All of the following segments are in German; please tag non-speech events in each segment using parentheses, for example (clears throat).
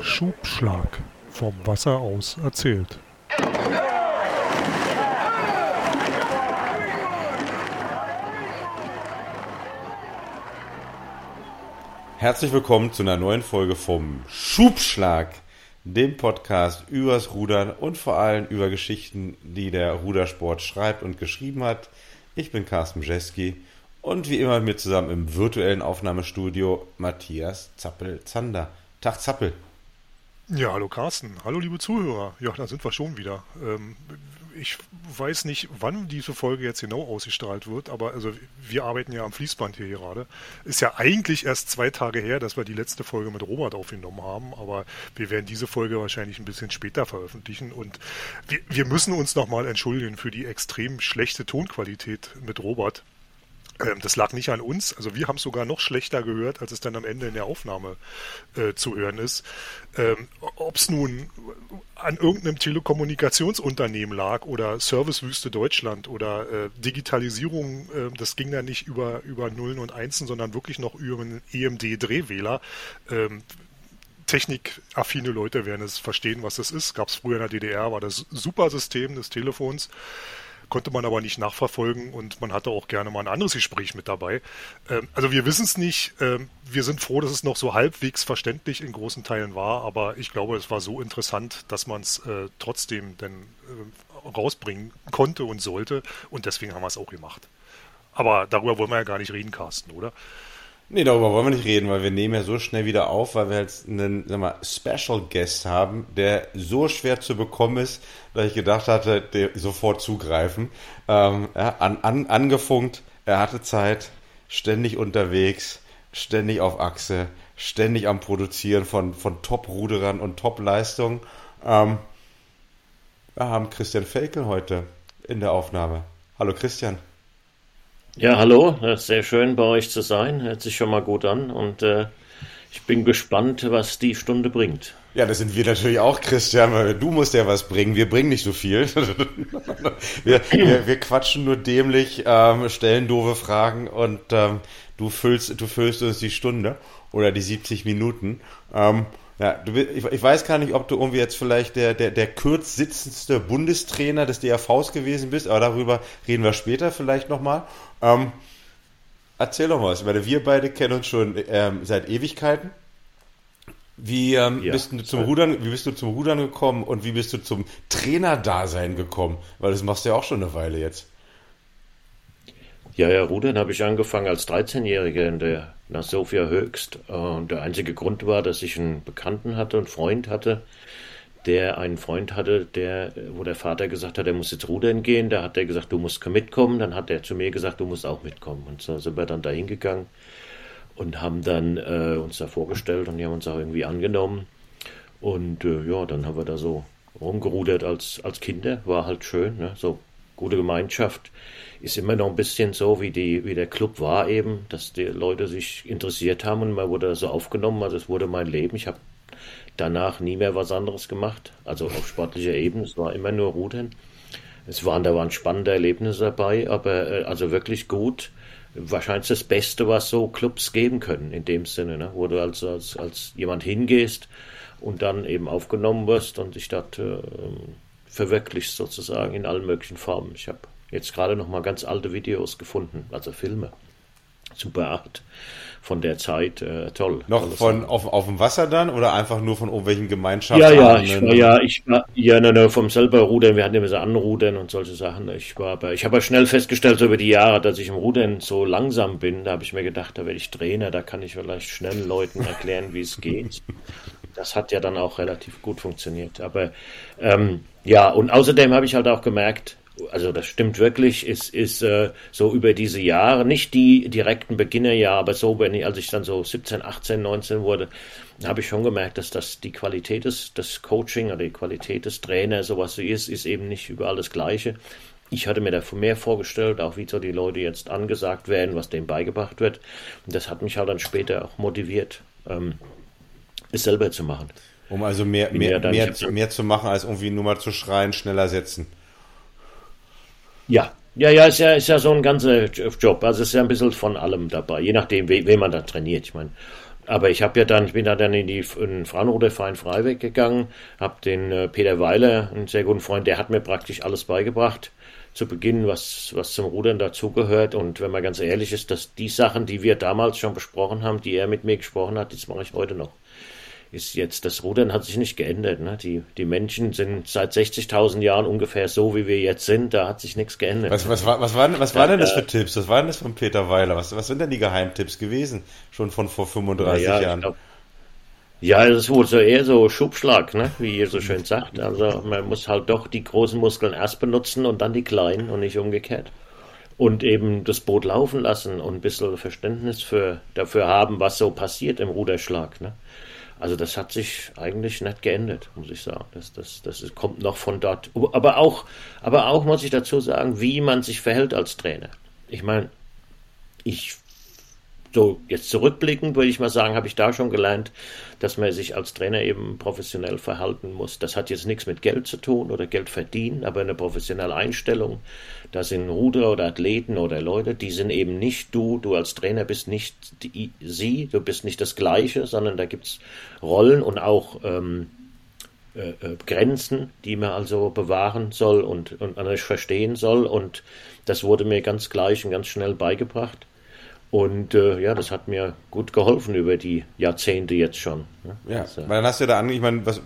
Schubschlag. Vom Wasser aus erzählt. Herzlich willkommen zu einer neuen Folge vom Schubschlag, dem Podcast übers Rudern und vor allem über Geschichten, die der Rudersport schreibt und geschrieben hat. Ich bin Carsten Jeski und wie immer mit mir zusammen im virtuellen Aufnahmestudio Matthias Zappel-Zander. Tag Zappel. Ja, hallo Carsten. Hallo liebe Zuhörer. Ja, da sind wir schon wieder. Ähm, ich weiß nicht, wann diese Folge jetzt genau ausgestrahlt wird, aber also wir arbeiten ja am Fließband hier gerade. Ist ja eigentlich erst zwei Tage her, dass wir die letzte Folge mit Robert aufgenommen haben, aber wir werden diese Folge wahrscheinlich ein bisschen später veröffentlichen und wir, wir müssen uns nochmal entschuldigen für die extrem schlechte Tonqualität mit Robert. Ähm, das lag nicht an uns. Also wir haben es sogar noch schlechter gehört, als es dann am Ende in der Aufnahme äh, zu hören ist. Ähm, Ob es nun an irgendeinem Telekommunikationsunternehmen lag oder Servicewüste Deutschland oder äh, Digitalisierung, äh, das ging dann nicht über, über Nullen und Einsen, sondern wirklich noch über einen EMD-Drehwähler. Ähm, technikaffine Leute werden es verstehen, was das ist. Gab es früher in der DDR, war das super System des Telefons konnte man aber nicht nachverfolgen und man hatte auch gerne mal ein anderes Gespräch mit dabei. Ähm, also wir wissen es nicht. Ähm, wir sind froh, dass es noch so halbwegs verständlich in großen Teilen war, aber ich glaube, es war so interessant, dass man es äh, trotzdem dann äh, rausbringen konnte und sollte und deswegen haben wir es auch gemacht. Aber darüber wollen wir ja gar nicht reden, Carsten, oder? Nee, darüber wollen wir nicht reden, weil wir nehmen ja so schnell wieder auf, weil wir jetzt einen sag mal, Special Guest haben, der so schwer zu bekommen ist, dass ich gedacht hatte, sofort zugreifen. Ähm, ja, an, an, angefunkt, er hatte Zeit, ständig unterwegs, ständig auf Achse, ständig am Produzieren von, von Top-Ruderern und Top-Leistungen. Ähm, wir haben Christian Felkel heute in der Aufnahme. Hallo Christian. Ja, hallo, sehr schön bei euch zu sein. Hört sich schon mal gut an und äh, ich bin gespannt, was die Stunde bringt. Ja, das sind wir natürlich auch, Christian, weil du musst ja was bringen. Wir bringen nicht so viel. (laughs) wir, wir, wir quatschen nur dämlich, ähm, stellen doofe Fragen und ähm, du füllst, du füllst uns die Stunde oder die 70 Minuten. Ähm, ja, du, ich, ich, weiß gar nicht, ob du irgendwie jetzt vielleicht der, der, der kürzsitzendste Bundestrainer des DRVs gewesen bist, aber darüber reden wir später vielleicht nochmal. Ähm, erzähl doch mal was. Ich meine, wir beide kennen uns schon ähm, seit Ewigkeiten. Wie ähm, ja, bist du zum Rudern, wie bist du zum Rudern gekommen und wie bist du zum Trainerdasein gekommen? Weil das machst du ja auch schon eine Weile jetzt. Ja, ja, Rudern habe ich angefangen als 13-Jähriger in der nach Sofia Höchst. Und der einzige Grund war, dass ich einen Bekannten hatte, einen Freund hatte, der einen Freund hatte, der, wo der Vater gesagt hat, er muss jetzt rudern gehen. Da hat er gesagt, du musst mitkommen. Dann hat er zu mir gesagt, du musst auch mitkommen. Und so sind wir dann dahin gegangen und haben dann äh, uns da vorgestellt und die haben uns auch irgendwie angenommen. Und äh, ja, dann haben wir da so rumgerudert als, als Kinder. War halt schön, ne? so gute Gemeinschaft ist immer noch ein bisschen so, wie, die, wie der Club war eben, dass die Leute sich interessiert haben und man wurde so aufgenommen. Also es wurde mein Leben. Ich habe danach nie mehr was anderes gemacht, also auf sportlicher Ebene. Es war immer nur Rudern. Es waren, da waren spannende Erlebnisse dabei, aber äh, also wirklich gut. Wahrscheinlich das Beste, was so Clubs geben können, in dem Sinne, ne? wo du also als, als jemand hingehst und dann eben aufgenommen wirst und dich dort äh, verwirklichst sozusagen in allen möglichen Formen. Ich habe jetzt gerade noch mal ganz alte Videos gefunden, also Filme. Super Art von der Zeit, äh, toll. Noch von auf, auf dem Wasser dann oder einfach nur von irgendwelchen Gemeinschaften? Ja, ja, ich war, ja, ich war, ja, ne, ne, vom selber Rudern, wir hatten immer so Anrudern und solche Sachen. Ich war aber, ich habe ja schnell festgestellt so über die Jahre, dass ich im Rudern so langsam bin. Da habe ich mir gedacht, da werde ich Trainer, da kann ich vielleicht schnell Leuten erklären, wie es geht. Das hat ja dann auch relativ gut funktioniert. Aber ähm, ja, und außerdem habe ich halt auch gemerkt, also das stimmt wirklich, ist, ist äh, so über diese Jahre, nicht die direkten Beginnerjahre, aber so, wenn ich, als ich dann so 17, 18, 19 wurde, habe ich schon gemerkt, dass das die Qualität des, des Coaching oder die Qualität des Trainers, sowas so ist, ist eben nicht überall das Gleiche. Ich hatte mir da mehr vorgestellt, auch wie so die Leute jetzt angesagt werden, was denen beigebracht wird. Und das hat mich halt dann später auch motiviert, ähm, es selber zu machen. Um also mehr, mehr, mehr, mehr zu machen, als irgendwie nur mal zu schreien, schneller setzen. Ja, ja, ja, ist ja, ist ja so ein ganzer Job. Also es ist ja ein bisschen von allem dabei, je nachdem, wen man da trainiert. Ich meine, aber ich habe ja dann, ich bin dann in die in den Fraunruderverein Freiweg gegangen, habe den äh, Peter Weiler, einen sehr guten Freund, der hat mir praktisch alles beigebracht zu Beginn, was, was zum Rudern dazugehört. Und wenn man ganz ehrlich ist, dass die Sachen, die wir damals schon besprochen haben, die er mit mir gesprochen hat, das mache ich heute noch. Ist jetzt, das Rudern hat sich nicht geändert. Ne? Die, die Menschen sind seit 60.000 Jahren ungefähr so, wie wir jetzt sind. Da hat sich nichts geändert. Was, was, was, was, waren, was waren denn das für Tipps? Was waren das von Peter Weiler? Was, was sind denn die Geheimtipps gewesen? Schon von vor 35 ja, Jahren? Glaub, ja, das ist wohl so eher so Schubschlag, ne? wie ihr so schön sagt. Also man muss halt doch die großen Muskeln erst benutzen und dann die kleinen und nicht umgekehrt. Und eben das Boot laufen lassen und ein bisschen Verständnis für, dafür haben, was so passiert im Ruderschlag. Ne? Also das hat sich eigentlich nicht geändert, muss ich sagen. Das, das, das kommt noch von dort. Aber auch, aber auch muss ich dazu sagen, wie man sich verhält als Trainer. Ich meine, ich so jetzt zurückblickend würde ich mal sagen, habe ich da schon gelernt, dass man sich als Trainer eben professionell verhalten muss. Das hat jetzt nichts mit Geld zu tun oder Geld verdienen, aber eine professionelle Einstellung. Da sind Ruder oder Athleten oder Leute, die sind eben nicht du. Du als Trainer bist nicht die, sie, du bist nicht das Gleiche, sondern da gibt es Rollen und auch ähm, äh, äh, Grenzen, die man also bewahren soll und, und verstehen soll. Und das wurde mir ganz gleich und ganz schnell beigebracht. Und äh, ja, das hat mir gut geholfen über die Jahrzehnte jetzt schon. Ne? Ja, also, weil dann hast du da an, ich meine, was,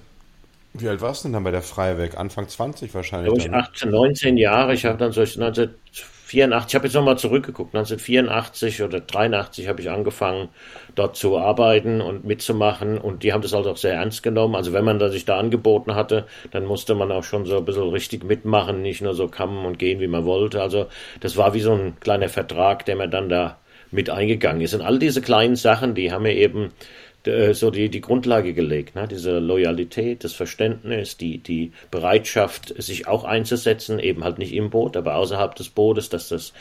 wie alt warst du denn dann bei der Freiweg? Anfang 20 wahrscheinlich. Ich 18, 19 Jahre. Ich habe dann so 1984, ich habe jetzt nochmal zurückgeguckt, 1984 oder 83 habe ich angefangen, dort zu arbeiten und mitzumachen. Und die haben das halt auch sehr ernst genommen. Also wenn man da sich da angeboten hatte, dann musste man auch schon so ein bisschen richtig mitmachen, nicht nur so kommen und gehen, wie man wollte. Also das war wie so ein kleiner Vertrag, der mir dann da mit eingegangen ist. Und all diese kleinen Sachen, die haben mir eben äh, so die, die Grundlage gelegt. Ne? Diese Loyalität, das Verständnis, die, die Bereitschaft, sich auch einzusetzen, eben halt nicht im Boot, aber außerhalb des Bootes, dass das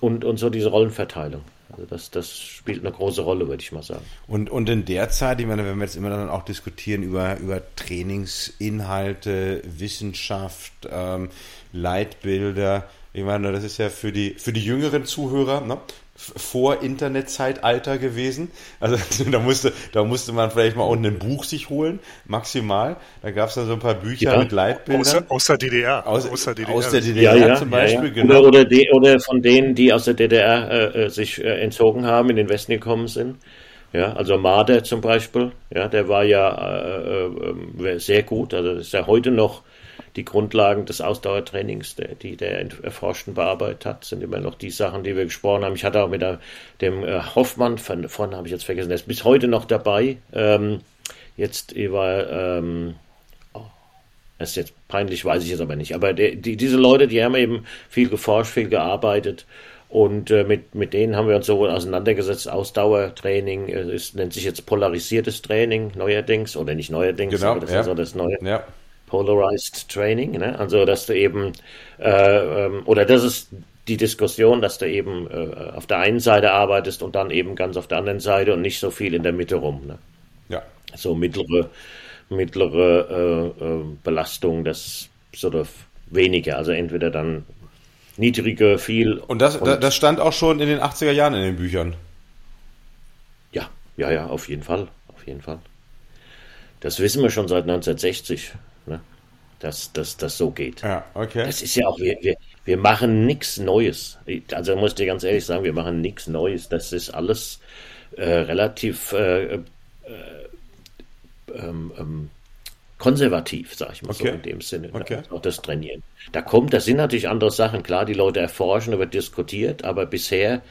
und, und so diese Rollenverteilung. Also das, das spielt eine große Rolle, würde ich mal sagen. Und, und in der Zeit, ich meine, wenn wir jetzt immer dann auch diskutieren über, über Trainingsinhalte, Wissenschaft, ähm, Leitbilder, ich meine, das ist ja für die, für die jüngeren Zuhörer, ne? Vor Internetzeitalter gewesen. Also (laughs) da musste, da musste man vielleicht mal unten ein Buch sich holen, maximal. Da gab es dann so ein paar Bücher ja. mit Leitbildern. Aus, der, aus der DDR. Aus, aus, der DDR. Aus der DDR ja, ja, zum Beispiel, genau. Oder, oder, die, oder, von denen, die aus der DDR äh, äh, sich äh, entzogen haben, in den Westen gekommen sind. Ja, also Mader zum Beispiel, ja, der war ja äh, äh, sehr gut. Also ist ja heute noch die Grundlagen des Ausdauertrainings, der, die der erforschten bearbeitet hat, sind immer noch die Sachen, die wir gesprochen haben. Ich hatte auch mit der, dem äh, Hoffmann, von, vorne habe ich jetzt vergessen, der ist bis heute noch dabei. Ähm, jetzt war, ähm, oh, das ist jetzt peinlich, weiß ich jetzt aber nicht. Aber der, die, diese Leute, die haben eben viel geforscht, viel gearbeitet. Und äh, mit, mit denen haben wir uns so auseinandergesetzt. Ausdauertraining äh, ist, nennt sich jetzt polarisiertes Training neuerdings oder nicht neuerdings, genau, aber das ja. ist so das Neue. Ja. Polarized Training, ne? also dass du eben, äh, ähm, oder das ist die Diskussion, dass du eben äh, auf der einen Seite arbeitest und dann eben ganz auf der anderen Seite und nicht so viel in der Mitte rum. Ne? Ja. So mittlere, mittlere äh, äh Belastung, das sort of weniger, also entweder dann niedrige, viel. Und das, und das stand auch schon in den 80er Jahren in den Büchern. Ja, ja, ja, auf jeden Fall, auf jeden Fall. Das wissen wir schon seit 1960 dass das so geht. Ja, okay. Das ist ja auch, wir, wir, wir machen nichts Neues. Also muss ich dir ganz ehrlich sagen, wir machen nichts Neues. Das ist alles äh, relativ äh, äh, ähm, ähm, konservativ, sag ich mal okay. so in dem Sinne. Ne? Okay. Auch das Trainieren. Da kommt, das sind natürlich andere Sachen. Klar, die Leute erforschen, da wird diskutiert, aber bisher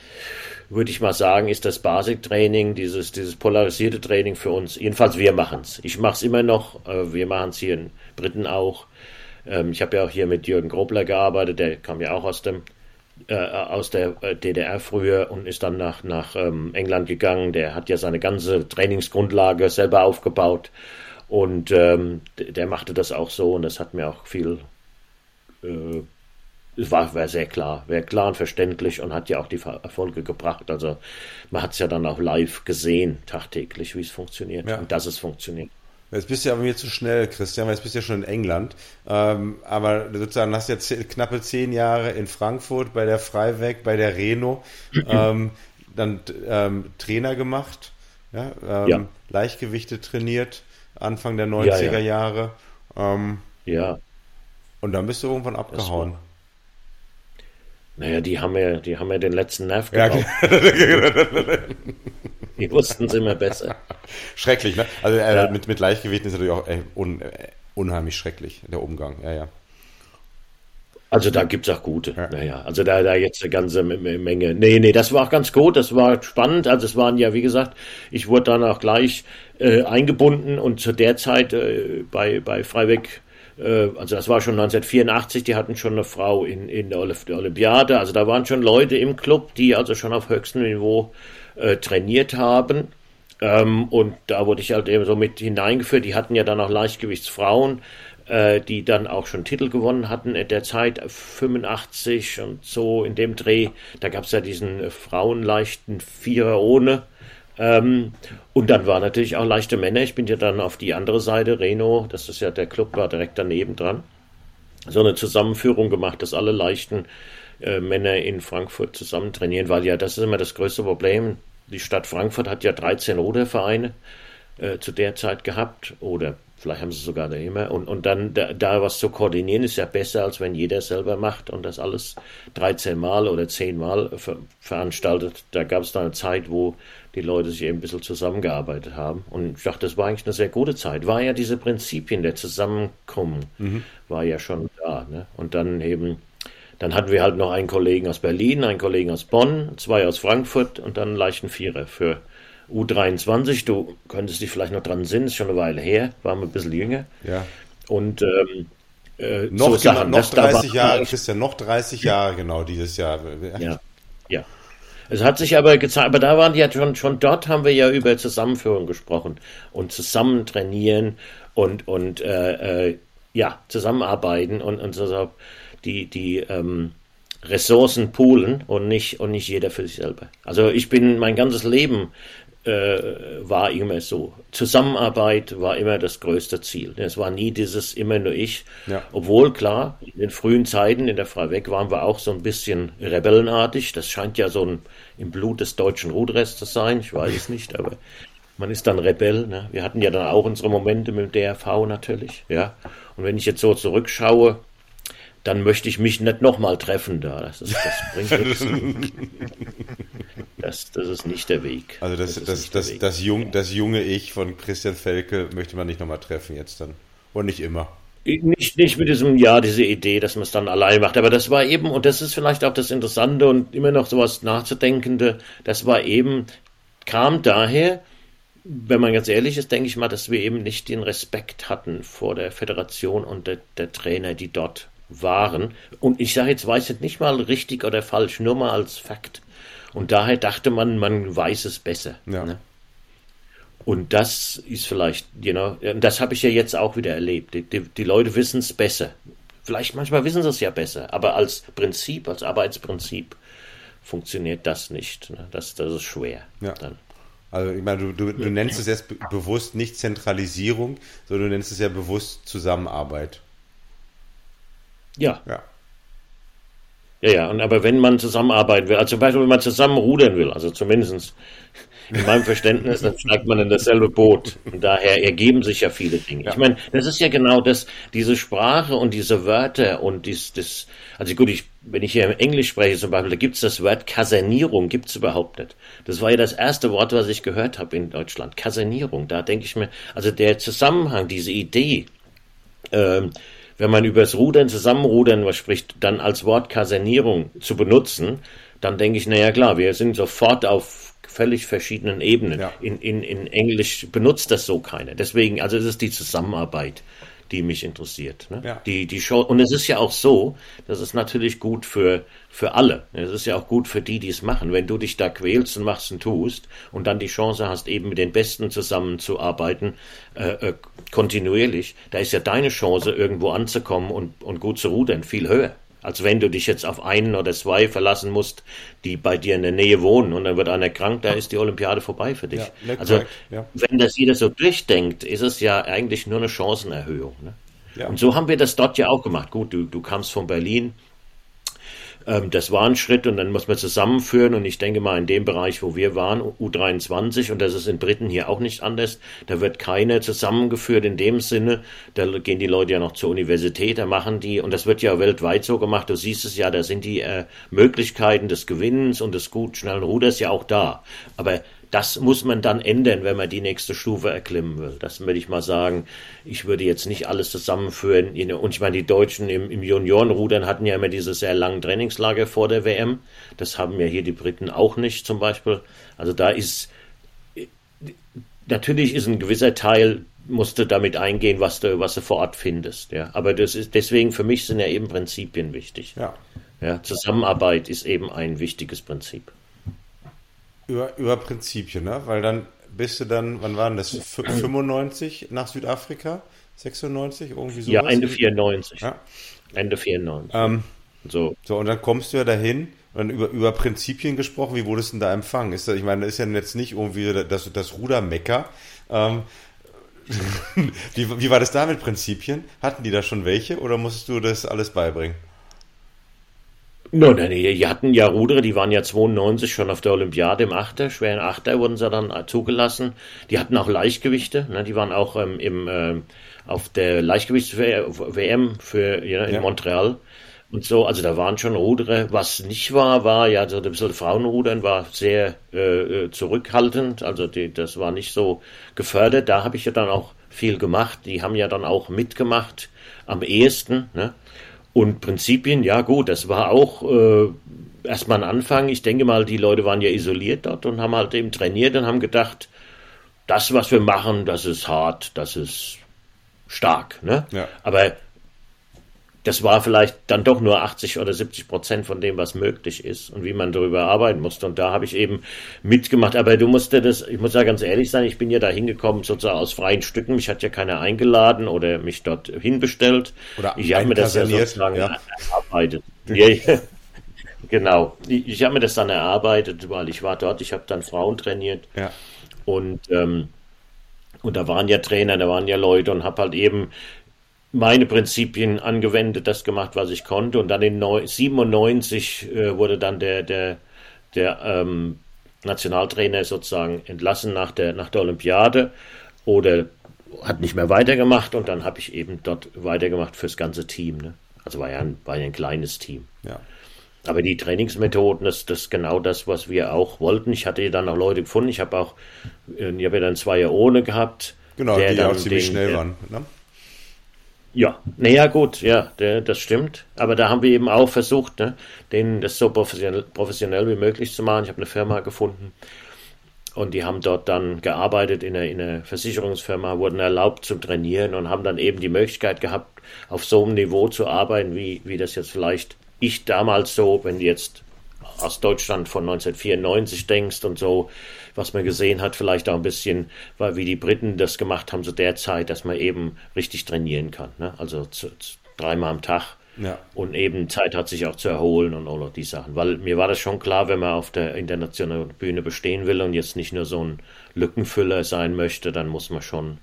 würde ich mal sagen, ist das Basic-Training, dieses, dieses polarisierte Training für uns, jedenfalls wir machen es. Ich mache es immer noch, äh, wir machen es hier in Briten auch. Ähm, ich habe ja auch hier mit Jürgen Grobler gearbeitet, der kam ja auch aus dem äh, aus der äh, DDR früher und ist dann nach, nach ähm, England gegangen. Der hat ja seine ganze Trainingsgrundlage selber aufgebaut und ähm, der machte das auch so und das hat mir auch viel äh, es war, war sehr klar, wäre klar und verständlich und hat ja auch die Erfolge gebracht. Also man hat es ja dann auch live gesehen, tagtäglich, wie es funktioniert ja. und dass es funktioniert. Jetzt bist du ja bei mir zu schnell, Christian, weil jetzt bist du ja schon in England. Ähm, aber sozusagen hast du jetzt knappe zehn Jahre in Frankfurt bei der Freiweg, bei der Reno, ähm, dann ähm, Trainer gemacht ja, ähm, ja. Leichtgewichte trainiert, Anfang der 90er Jahre. Ähm, ja. Und dann bist du irgendwann abgehauen. Naja, die haben ja, die haben ja den letzten Nerv gebraucht. Ja, (laughs) die wussten es immer besser. Schrecklich, ne? Also äh, ja. mit, mit Leichtgewichten ist natürlich auch äh, un, äh, unheimlich schrecklich, der Umgang. Ja, ja. Also da gibt es auch gute. Ja. Naja, also da, da jetzt eine ganze Menge. Nee, nee, das war auch ganz gut, das war spannend. Also es waren ja, wie gesagt, ich wurde dann auch gleich äh, eingebunden und zu der Zeit äh, bei, bei Freiweg also das war schon 1984, die hatten schon eine Frau in, in der Olympiade, also da waren schon Leute im Club, die also schon auf höchstem Niveau äh, trainiert haben. Ähm, und da wurde ich halt eben so mit hineingeführt. Die hatten ja dann auch Leichtgewichtsfrauen, äh, die dann auch schon Titel gewonnen hatten in der Zeit 85 und so in dem Dreh. Da gab es ja diesen Frauenleichten Vierer ohne. Ähm, und dann war natürlich auch leichte Männer. Ich bin ja dann auf die andere Seite, Reno, das ist ja der Club, war direkt daneben dran. So eine Zusammenführung gemacht, dass alle leichten äh, Männer in Frankfurt zusammen trainieren, weil ja das ist immer das größte Problem. Die Stadt Frankfurt hat ja 13 Rudervereine äh, zu der Zeit gehabt oder Vielleicht haben sie sogar da immer. Und, und dann da, da, was zu koordinieren ist ja besser, als wenn jeder selber macht und das alles 13 Mal oder 10 Mal ver veranstaltet. Da gab es da eine Zeit, wo die Leute sich eben ein bisschen zusammengearbeitet haben. Und ich dachte, das war eigentlich eine sehr gute Zeit. War ja diese Prinzipien der Zusammenkommen, mhm. war ja schon da. Ne? Und dann eben, dann hatten wir halt noch einen Kollegen aus Berlin, einen Kollegen aus Bonn, zwei aus Frankfurt und dann einen leichten Vierer für U23, du könntest dich vielleicht noch dran sinnen, ist schon eine Weile her, waren wir ein bisschen jünger. Ja. Und ähm, äh, noch, so Sachen, noch 30 Jahre, Christian, noch 30 Jahre genau dieses Jahr. Ja, ja. Es hat sich aber gezeigt, aber da waren die ja schon, schon dort haben wir ja über Zusammenführung gesprochen und zusammen trainieren und, und äh, äh, ja, zusammenarbeiten und, und so die, die ähm, Ressourcen poolen und nicht, und nicht jeder für sich selber. Also ich bin mein ganzes Leben war immer so. Zusammenarbeit war immer das größte Ziel. Es war nie dieses immer nur ich. Ja. Obwohl, klar, in den frühen Zeiten in der Freiweg waren wir auch so ein bisschen rebellenartig. Das scheint ja so ein, im Blut des deutschen Ruderers zu sein. Ich weiß es nicht, aber man ist dann Rebell. Ne? Wir hatten ja dann auch unsere Momente mit dem DRV natürlich. Ja. Und wenn ich jetzt so zurückschaue, dann möchte ich mich nicht nochmal treffen da. Das, ist, das bringt (laughs) das, das ist nicht der Weg. Also das, das, das, das, das, Jung, das junge Ich von Christian Felke möchte man nicht nochmal treffen jetzt dann. Und nicht immer. Nicht, nicht mit diesem, ja, diese Idee, dass man es dann allein macht. Aber das war eben, und das ist vielleicht auch das Interessante und immer noch sowas Nachzudenkende, das war eben, kam daher, wenn man ganz ehrlich ist, denke ich mal, dass wir eben nicht den Respekt hatten vor der Föderation und der, der Trainer, die dort waren. Und ich sage jetzt, weiß jetzt nicht mal richtig oder falsch, nur mal als Fakt. Und daher dachte man, man weiß es besser. Ja. Ne? Und das ist vielleicht, you know, das habe ich ja jetzt auch wieder erlebt. Die, die, die Leute wissen es besser. Vielleicht manchmal wissen sie es ja besser, aber als Prinzip, als Arbeitsprinzip funktioniert das nicht. Ne? Das, das ist schwer. Ja. Dann. Also ich meine, du, du, du nennst es jetzt bewusst nicht Zentralisierung, sondern du nennst es ja bewusst Zusammenarbeit. Ja. Ja. Ja, ja, und aber wenn man zusammenarbeiten will, also zum Beispiel, wenn man zusammen rudern will, also zumindest in meinem Verständnis, dann steigt man in dasselbe Boot. Und daher ergeben sich ja viele Dinge. Ja. Ich meine, das ist ja genau das, diese Sprache und diese Wörter und dies, das, also gut, ich, wenn ich hier im Englisch spreche zum Beispiel, da gibt es das Wort Kasernierung, gibt es überhaupt nicht. Das war ja das erste Wort, was ich gehört habe in Deutschland. Kasernierung. Da denke ich mir, also der Zusammenhang, diese Idee, ähm, wenn man über das Rudern, Zusammenrudern was spricht, dann als Wort Kasernierung zu benutzen, dann denke ich, naja klar, wir sind sofort auf völlig verschiedenen Ebenen. Ja. In, in, in Englisch benutzt das so keiner. Deswegen, also es ist die Zusammenarbeit, die mich interessiert. Ne? Ja. Die, die Show, und es ist ja auch so, das ist natürlich gut für, für alle. Es ist ja auch gut für die, die es machen. Wenn du dich da quälst und machst und tust und dann die Chance hast, eben mit den Besten zusammenzuarbeiten, äh, äh, kontinuierlich, da ist ja deine Chance, irgendwo anzukommen und, und gut zu rudern, viel höher als wenn du dich jetzt auf einen oder zwei verlassen musst, die bei dir in der Nähe wohnen und dann wird einer krank, da ist die Olympiade vorbei für dich. Ja, also ja. wenn das jeder so durchdenkt, ist es ja eigentlich nur eine Chancenerhöhung. Ne? Ja. Und so haben wir das dort ja auch gemacht. Gut, du, du kamst von Berlin das war ein Schritt und dann muss man zusammenführen und ich denke mal in dem Bereich, wo wir waren, U23 und das ist in Briten hier auch nicht anders, da wird keine zusammengeführt in dem Sinne, da gehen die Leute ja noch zur Universität, da machen die und das wird ja weltweit so gemacht, du siehst es ja, da sind die äh, Möglichkeiten des Gewinnens und des gut schnellen Ruders ja auch da, aber das muss man dann ändern, wenn man die nächste Stufe erklimmen will. Das würde ich mal sagen. Ich würde jetzt nicht alles zusammenführen. Und ich meine, die Deutschen im, im Juniorenrudern hatten ja immer diese sehr langen Trainingslager vor der WM. Das haben ja hier die Briten auch nicht zum Beispiel. Also da ist, natürlich ist ein gewisser Teil, musst du damit eingehen, was du, was du vor Ort findest. Ja. Aber das ist, deswegen für mich sind ja eben Prinzipien wichtig. Ja. Ja, Zusammenarbeit ist eben ein wichtiges Prinzip. Über, über Prinzipien, ne? Weil dann bist du dann, wann waren das? 95 nach Südafrika? 96? Irgendwie so? Ja, Ende 94. Ja. Ende 94. Ähm, so. so, und dann kommst du ja dahin und über, über Prinzipien gesprochen. Wie wurdest du denn da empfangen? Ist das, ich meine, das ist ja jetzt nicht irgendwie das, das Rudermecker. Ähm, (laughs) wie, wie war das da mit Prinzipien? Hatten die da schon welche oder musstest du das alles beibringen? No, nein, die hatten ja Ruderer, die waren ja 92 schon auf der Olympiade im Achter, schweren Achter wurden sie dann zugelassen. Die hatten auch Leichtgewichte, ne, die waren auch ähm, im, äh, auf der Leichtgewichts-WM für ja, in ja. Montreal und so. Also da waren schon Ruderer. Was nicht war, war ja so ein bisschen Frauenrudern war sehr äh, äh, zurückhaltend. Also die, das war nicht so gefördert. Da habe ich ja dann auch viel gemacht. Die haben ja dann auch mitgemacht am ehesten. Ne? Und Prinzipien, ja gut, das war auch äh, erstmal ein Anfang. Ich denke mal, die Leute waren ja isoliert dort und haben halt eben trainiert und haben gedacht, das, was wir machen, das ist hart, das ist stark. Ne? Ja. Aber das war vielleicht dann doch nur 80 oder 70 Prozent von dem, was möglich ist und wie man darüber arbeiten musste. Und da habe ich eben mitgemacht. Aber du musste das, ich muss ja ganz ehrlich sein, ich bin ja da hingekommen sozusagen aus freien Stücken. Mich hat ja keiner eingeladen oder mich dort hinbestellt. Oder ich habe mir das ja sozusagen ja. erarbeitet. (laughs) ja, genau. Ich, ich habe mir das dann erarbeitet, weil ich war dort, ich habe dann Frauen trainiert. Ja. Und ähm, und da waren ja Trainer, da waren ja Leute und habe halt eben meine Prinzipien angewendet, das gemacht, was ich konnte. Und dann in 97 äh, wurde dann der, der, der ähm, Nationaltrainer sozusagen entlassen nach der, nach der Olympiade oder hat nicht mehr weitergemacht und dann habe ich eben dort weitergemacht fürs ganze Team. Ne? Also war ja, ein, war ja ein kleines Team. Ja. Aber die Trainingsmethoden, das, das ist genau das, was wir auch wollten. Ich hatte dann auch Leute gefunden. Ich habe auch, äh, ich habe ja dann zwei Jahre ohne gehabt. Genau, die dann auch ziemlich den, schnell waren. Ne? Ja, naja gut, ja, das stimmt. Aber da haben wir eben auch versucht, ne, denen das so professionell, professionell wie möglich zu machen. Ich habe eine Firma gefunden und die haben dort dann gearbeitet in einer, in einer Versicherungsfirma, wurden erlaubt zum Trainieren und haben dann eben die Möglichkeit gehabt, auf so einem Niveau zu arbeiten, wie, wie das jetzt vielleicht ich damals so, wenn jetzt aus Deutschland von 1994 denkst und so, was man gesehen hat, vielleicht auch ein bisschen, weil wie die Briten das gemacht haben, so derzeit, dass man eben richtig trainieren kann. Ne? Also zu, zu, dreimal am Tag. Ja. Und eben Zeit hat, sich auch zu erholen und all die Sachen. Weil mir war das schon klar, wenn man auf der internationalen Bühne bestehen will und jetzt nicht nur so ein Lückenfüller sein möchte, dann muss man schon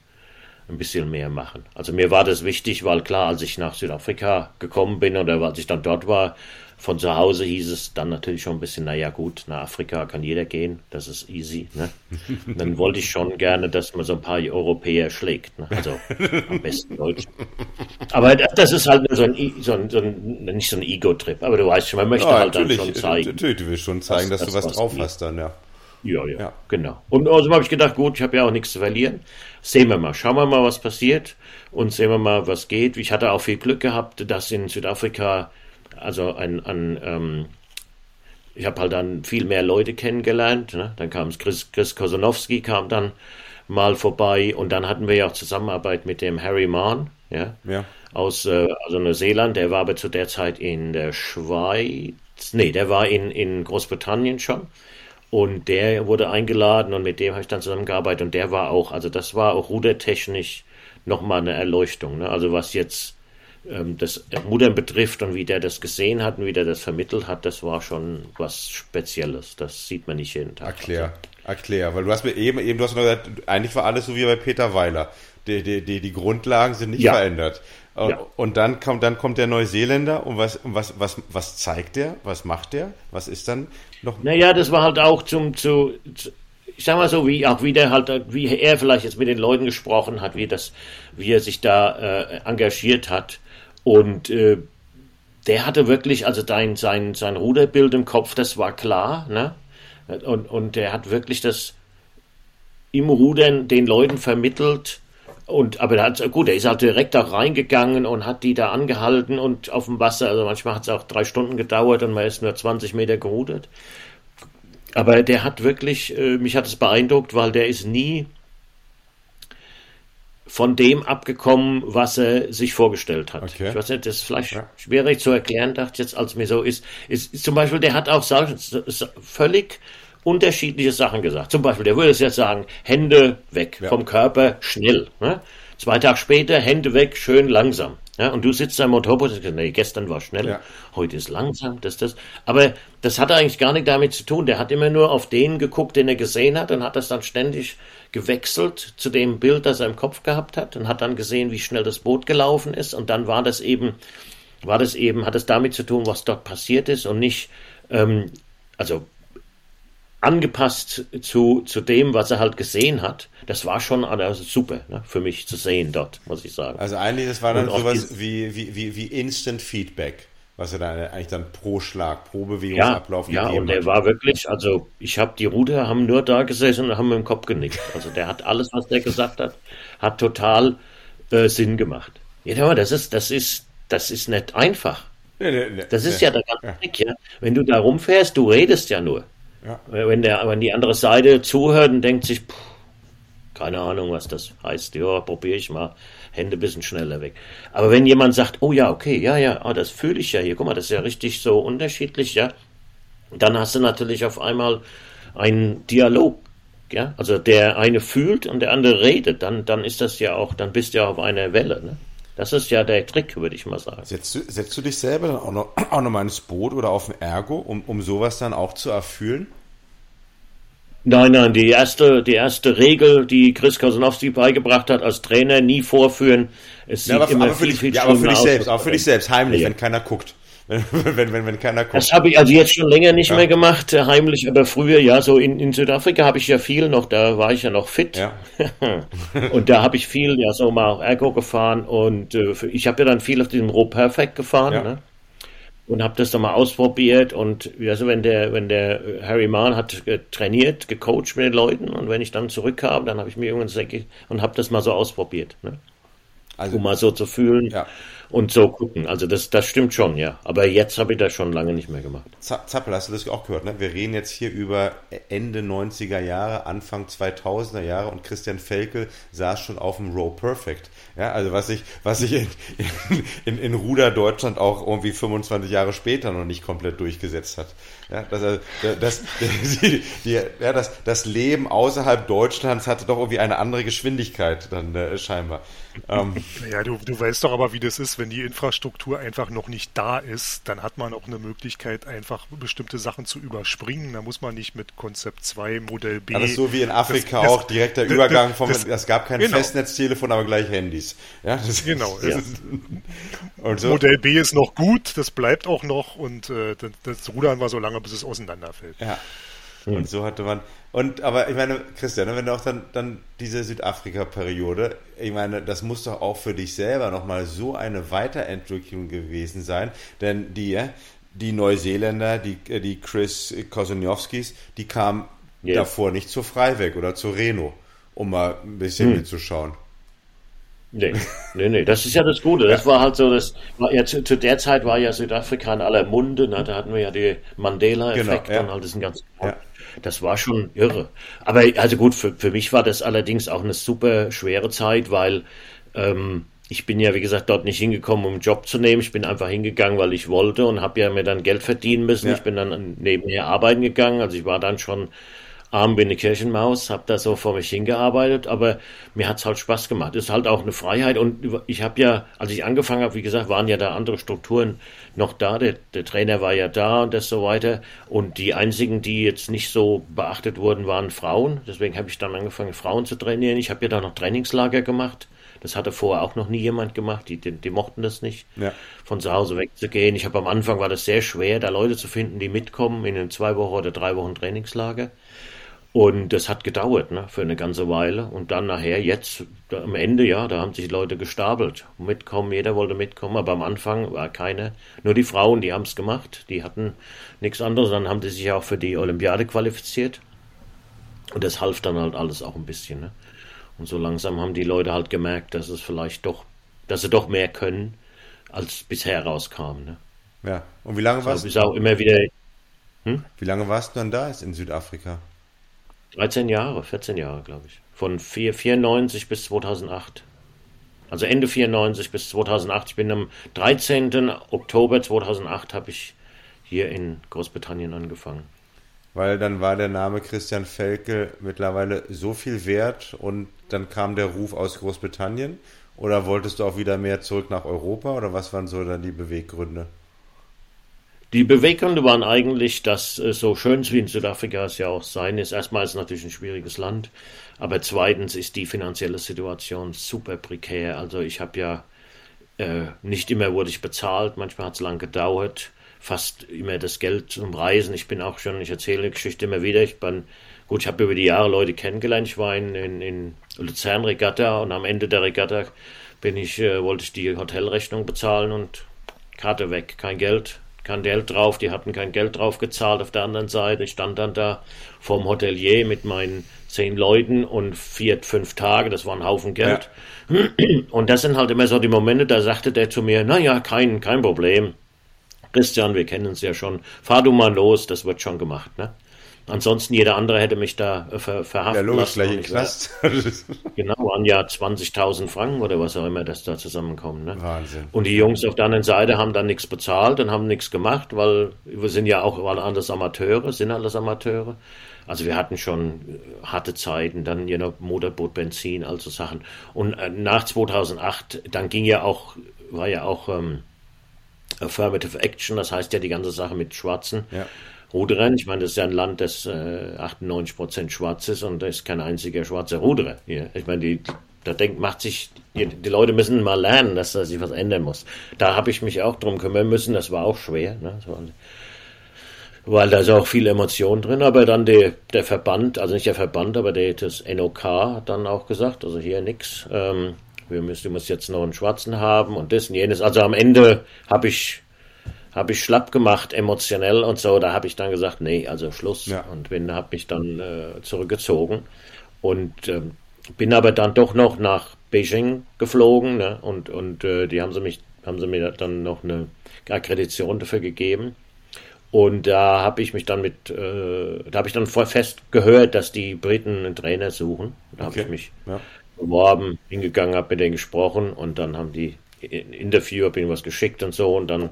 ein bisschen mehr machen. Also mir war das wichtig, weil klar, als ich nach Südafrika gekommen bin oder als ich dann dort war, von zu Hause hieß es dann natürlich schon ein bisschen, naja gut, nach Afrika kann jeder gehen, das ist easy. Ne? (laughs) Dann wollte ich schon gerne, dass man so ein paar Europäer schlägt. Ne? Also (laughs) am besten Deutsch. Aber das ist halt so ein, so ein, so ein nicht so ein Ego-Trip, aber du weißt schon, man möchte ja, halt dann schon zeigen. Natürlich, du willst schon zeigen, dass, dass du was, was drauf geht. hast dann, ja. Ja, ja, ja, genau. Und außerdem habe ich gedacht, gut, ich habe ja auch nichts zu verlieren. Sehen wir mal, schauen wir mal, was passiert und sehen wir mal, was geht. Ich hatte auch viel Glück gehabt, dass in Südafrika also ein, ein ähm, ich habe halt dann viel mehr Leute kennengelernt. Ne? Dann kam Chris, Chris Kosanowski kam dann mal vorbei und dann hatten wir ja auch Zusammenarbeit mit dem Harry Mahn, ja, ja. aus äh, also Neuseeland. Der war aber zu der Zeit in der Schweiz, nee, der war in, in Großbritannien schon. Und der wurde eingeladen und mit dem habe ich dann zusammengearbeitet und der war auch, also das war auch rudertechnisch nochmal eine Erleuchtung. Ne? Also was jetzt das Muttern betrifft und wie der das gesehen hat und wie der das vermittelt hat, das war schon was Spezielles. Das sieht man nicht jeden Tag. Erklär, erklär, weil du hast mir eben, eben du hast noch gesagt, eigentlich war alles so wie bei Peter Weiler. die, die, die, die Grundlagen sind nicht ja. verändert. Und, ja. und dann kommt, dann kommt der Neuseeländer und was, was, was, was zeigt der? Was macht der? Was ist dann noch? Naja, das war halt auch zum, zu, zu ich sag mal so, wie auch wie der halt, wie er vielleicht jetzt mit den Leuten gesprochen hat, wie das, wie er sich da äh, engagiert hat. Und äh, der hatte wirklich, also dein, sein, sein Ruderbild im Kopf, das war klar, ne? Und, und der hat wirklich das im Rudern den Leuten vermittelt. Und, aber er hat, gut, er ist halt direkt auch reingegangen und hat die da angehalten und auf dem Wasser, also manchmal hat es auch drei Stunden gedauert und man ist nur 20 Meter gerudert. Aber der hat wirklich, äh, mich hat es beeindruckt, weil der ist nie von dem abgekommen, was er sich vorgestellt hat. Okay. Ich weiß nicht, das ist vielleicht ja. schwierig zu erklären, dachte ich jetzt, als mir so ist. ist, ist zum Beispiel, der hat auch völlig unterschiedliche Sachen gesagt. Zum Beispiel, der würde es jetzt sagen, Hände weg ja. vom Körper, schnell. Ne? Zwei Tage später, Hände weg, schön langsam. Ja, und du sitzt da im Motorboot und sagst, nee, gestern war schnell, ja. heute ist langsam, das, das. Aber das hat eigentlich gar nicht damit zu tun. Der hat immer nur auf den geguckt, den er gesehen hat und hat das dann ständig gewechselt zu dem Bild, das er im Kopf gehabt hat und hat dann gesehen, wie schnell das Boot gelaufen ist. Und dann war das eben, war das eben, hat es damit zu tun, was dort passiert ist und nicht, ähm, also angepasst zu, zu dem, was er halt gesehen hat. Das war schon also super ne, für mich zu sehen dort, muss ich sagen. Also eigentlich, das war dann sowas wie, wie, wie, wie Instant Feedback, was er dann eigentlich dann pro Schlag, pro Bewegungsablauf ja, ja, und er war wirklich, also ich habe die Ruder haben nur da gesessen und haben mit dem Kopf genickt. Also der hat alles, was der gesagt hat, hat total äh, Sinn gemacht. Ja, das ist, das ist, das ist nicht einfach. Nee, nee, nee, das ist ja der ganze ja. Trick, ja. Wenn du da rumfährst, du redest ja nur. Ja. Wenn, der, wenn die andere Seite zuhört und denkt sich, pff, keine Ahnung, was das heißt, ja, probiere ich mal, Hände ein bisschen schneller weg. Aber wenn jemand sagt, oh ja, okay, ja, ja, oh, das fühle ich ja hier, guck mal, das ist ja richtig so unterschiedlich, ja, dann hast du natürlich auf einmal einen Dialog, ja, also der eine fühlt und der andere redet, dann, dann ist das ja auch, dann bist du ja auf einer Welle, ne? Das ist ja der Trick, würde ich mal sagen. Setzt du, setzt du dich selber dann auch noch, auch noch mal ins Boot oder auf ein Ergo, um, um sowas dann auch zu erfüllen? Nein, nein, die erste, die erste Regel, die Chris Kosanowski beigebracht hat als Trainer, nie vorführen. Es sieht ja, aber, immer aber viel, viel ja, aber für dich selbst, auch für dich selbst, heimlich, ja. wenn keiner guckt. (laughs) wenn, wenn, wenn keiner guckt. Das habe ich also jetzt schon länger nicht ja. mehr gemacht, äh, heimlich, aber früher, ja, so in, in Südafrika habe ich ja viel noch, da war ich ja noch fit. Ja. (laughs) und da habe ich viel, ja, so mal Ergo gefahren und äh, ich habe ja dann viel auf diesem Row Perfect gefahren, ja. ne? Und habe das dann mal ausprobiert und also wenn der, wenn der Harry Mahn hat trainiert, gecoacht mit den Leuten und wenn ich dann zurückkam, dann habe ich mir irgendwann und habe das mal so ausprobiert, ne? Also, um mal so zu fühlen. Ja und so gucken. Also das, das stimmt schon, ja. Aber jetzt habe ich das schon lange nicht mehr gemacht. Zappel, hast du das auch gehört? Ne? Wir reden jetzt hier über Ende 90er Jahre, Anfang 2000er Jahre und Christian Felkel saß schon auf dem Row Perfect. Ja, also was sich was ich in, in, in Ruder Deutschland auch irgendwie 25 Jahre später noch nicht komplett durchgesetzt hat. Ja, das, das, die, die, ja, das, das Leben außerhalb Deutschlands hatte doch irgendwie eine andere Geschwindigkeit dann äh, scheinbar. Ähm, ja, du, du weißt doch aber, wie das ist, wenn die Infrastruktur einfach noch nicht da ist, dann hat man auch eine Möglichkeit, einfach bestimmte Sachen zu überspringen. Da muss man nicht mit Konzept 2, Modell B. Also so wie in Afrika das, auch direkter Übergang vom, es gab kein genau. Festnetztelefon, aber gleich Handys. Ja, genau. Ja. Ist, so. Modell B ist noch gut, das bleibt auch noch und äh, das, das Rudern war so lange, bis es auseinanderfällt. Ja. Und so hatte man, und aber ich meine, Christian, wenn du auch dann, dann diese Südafrika-Periode, ich meine, das muss doch auch für dich selber nochmal so eine Weiterentwicklung gewesen sein, denn die, die Neuseeländer, die, die Chris Kosoniowskis, die kamen yeah. davor nicht zur Freiweg oder zur Reno, um mal ein bisschen hm. mitzuschauen. Nee, nee, nee, das ist ja das Gute. Das war halt so, das war ja zu, zu der Zeit war ja Südafrika in aller Munde, ne? da hatten wir ja die Mandela-Effekt genau, ja. und all diesen ganzen. Ja. Das war schon irre. Aber also gut, für, für mich war das allerdings auch eine super schwere Zeit, weil ähm, ich bin ja, wie gesagt, dort nicht hingekommen, um einen Job zu nehmen. Ich bin einfach hingegangen, weil ich wollte und habe ja mir dann Geld verdienen müssen. Ja. Ich bin dann nebenher arbeiten gegangen. Also ich war dann schon arm wie eine Kirchenmaus, habe da so vor mich hingearbeitet, aber mir hat's halt Spaß gemacht. Ist halt auch eine Freiheit und ich habe ja, als ich angefangen habe, wie gesagt, waren ja da andere Strukturen noch da. Der, der Trainer war ja da und das so weiter. Und die einzigen, die jetzt nicht so beachtet wurden, waren Frauen. Deswegen habe ich dann angefangen, Frauen zu trainieren. Ich habe ja da noch Trainingslager gemacht Das hatte vorher auch noch nie jemand gemacht. Die, die, die mochten das nicht, ja. von zu Hause wegzugehen. Ich habe am Anfang war das sehr schwer, da Leute zu finden, die mitkommen in einem zwei Wochen oder drei Wochen Trainingslager. Und das hat gedauert, ne, für eine ganze Weile. Und dann nachher, jetzt, da, am Ende, ja, da haben sich Leute gestapelt. Mitkommen, jeder wollte mitkommen, aber am Anfang war keine. Nur die Frauen, die haben es gemacht. Die hatten nichts anderes. Dann haben die sich auch für die Olympiade qualifiziert. Und das half dann halt alles auch ein bisschen, ne. Und so langsam haben die Leute halt gemerkt, dass es vielleicht doch, dass sie doch mehr können, als bisher rauskam, ne. Ja. Und wie lange warst du? auch immer wieder. Hm? Wie lange warst du dann da in Südafrika? 13 Jahre, 14 Jahre, glaube ich. Von 4, 94 bis 2008. Also Ende 94 bis 2008. Ich bin am 13. Oktober 2008 habe ich hier in Großbritannien angefangen. Weil dann war der Name Christian Felke mittlerweile so viel wert und dann kam der Ruf aus Großbritannien? Oder wolltest du auch wieder mehr zurück nach Europa? Oder was waren so dann die Beweggründe? Die Beweggründe waren eigentlich, dass äh, so schön wie in Südafrika es ja auch sein ist. Erstmal ist es natürlich ein schwieriges Land, aber zweitens ist die finanzielle Situation super prekär. Also ich habe ja äh, nicht immer wurde ich bezahlt, manchmal hat es lang gedauert, fast immer das Geld zum Reisen. Ich bin auch schon, ich erzähle die Geschichte immer wieder. Ich bin gut, ich habe über die Jahre Leute kennengelernt. Ich war in, in, in Luzern Regatta und am Ende der Regatta bin ich, äh, wollte ich die Hotelrechnung bezahlen und Karte weg, kein Geld kein Geld drauf, die hatten kein Geld drauf gezahlt auf der anderen Seite. Ich stand dann da vorm Hotelier mit meinen zehn Leuten und vier, fünf Tage, das war ein Haufen Geld. Ja. Und das sind halt immer so die Momente, da sagte der zu mir, naja, kein, kein Problem. Christian, wir kennen uns ja schon, fahr du mal los, das wird schon gemacht, ne? Ansonsten jeder andere hätte mich da äh, ver verhaftet ja, logisch. Gleich in Knast. (laughs) (laughs) genau, waren ja 20.000 Franken oder was auch immer, das da zusammenkommt. Ne? Wahnsinn. Und die Jungs auf der anderen Seite haben dann nichts bezahlt und haben nichts gemacht, weil wir sind ja auch alle alles Amateure, sind alles Amateure. Also wir hatten schon äh, harte Zeiten, dann you know, Motorboot, Benzin, also Sachen. Und äh, nach 2008, dann ging ja auch, war ja auch ähm, Affirmative Action, das heißt ja die ganze Sache mit Schwarzen. Ja. Ruderern. Ich meine, das ist ja ein Land, das äh, 98 Prozent schwarz ist und da ist kein einziger schwarzer Ruderer hier. Ich meine, die, da denkt, macht sich, die, die, Leute müssen mal lernen, dass da sich was ändern muss. Da habe ich mich auch drum kümmern müssen, das war auch schwer, ne? War, weil da ist auch viel Emotion drin, aber dann der, der Verband, also nicht der Verband, aber der, das NOK hat dann auch gesagt, also hier nix, ähm, wir müssen, du musst jetzt noch einen Schwarzen haben und das und jenes. Also am Ende habe ich habe ich schlapp gemacht, emotionell und so. Da habe ich dann gesagt, nee, also Schluss. Ja. Und bin, habe mich dann äh, zurückgezogen und äh, bin aber dann doch noch nach Beijing geflogen ne? und, und äh, die haben sie mich, haben sie mir dann noch eine Akkreditation dafür gegeben. Und da habe ich mich dann mit, äh, da habe ich dann voll fest gehört, dass die Briten einen Trainer suchen. Da okay. habe ich mich ja. beworben, hingegangen, habe mit denen gesprochen und dann haben die Interview, habe ihnen was geschickt und so und dann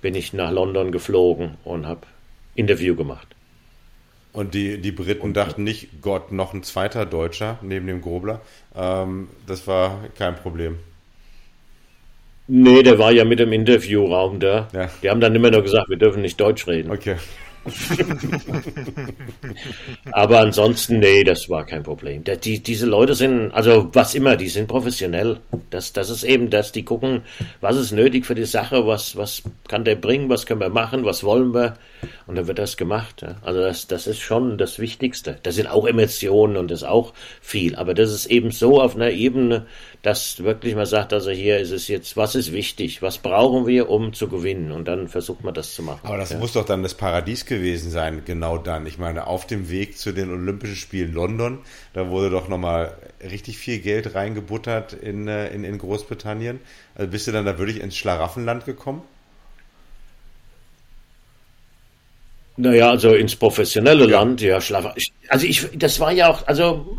bin ich nach London geflogen und habe Interview gemacht. Und die, die Briten und, dachten nicht, Gott, noch ein zweiter Deutscher neben dem Grobler. Ähm, das war kein Problem. Nee, der war ja mit im Interviewraum da. Ja. Die haben dann immer nur gesagt, wir dürfen nicht Deutsch reden. Okay. Aber ansonsten, nee, das war kein Problem. Die, diese Leute sind, also was immer, die sind professionell. Das, das ist eben das, die gucken, was ist nötig für die Sache, was, was kann der bringen, was können wir machen, was wollen wir. Und dann wird das gemacht. Also das, das ist schon das Wichtigste. Das sind auch Emotionen und das ist auch viel. Aber das ist eben so auf einer Ebene, dass wirklich man sagt, also hier ist es jetzt, was ist wichtig, was brauchen wir, um zu gewinnen? Und dann versucht man das zu machen. Aber das ja. muss doch dann das Paradies gewesen sein, genau dann. Ich meine, auf dem Weg zu den Olympischen Spielen London, da wurde doch nochmal richtig viel Geld reingebuttert in, äh, in, in Großbritannien. Also bist du dann da wirklich ins Schlaraffenland gekommen? Naja, also ins professionelle ja. Land, ja, Schlaf. Also ich, das war ja auch, also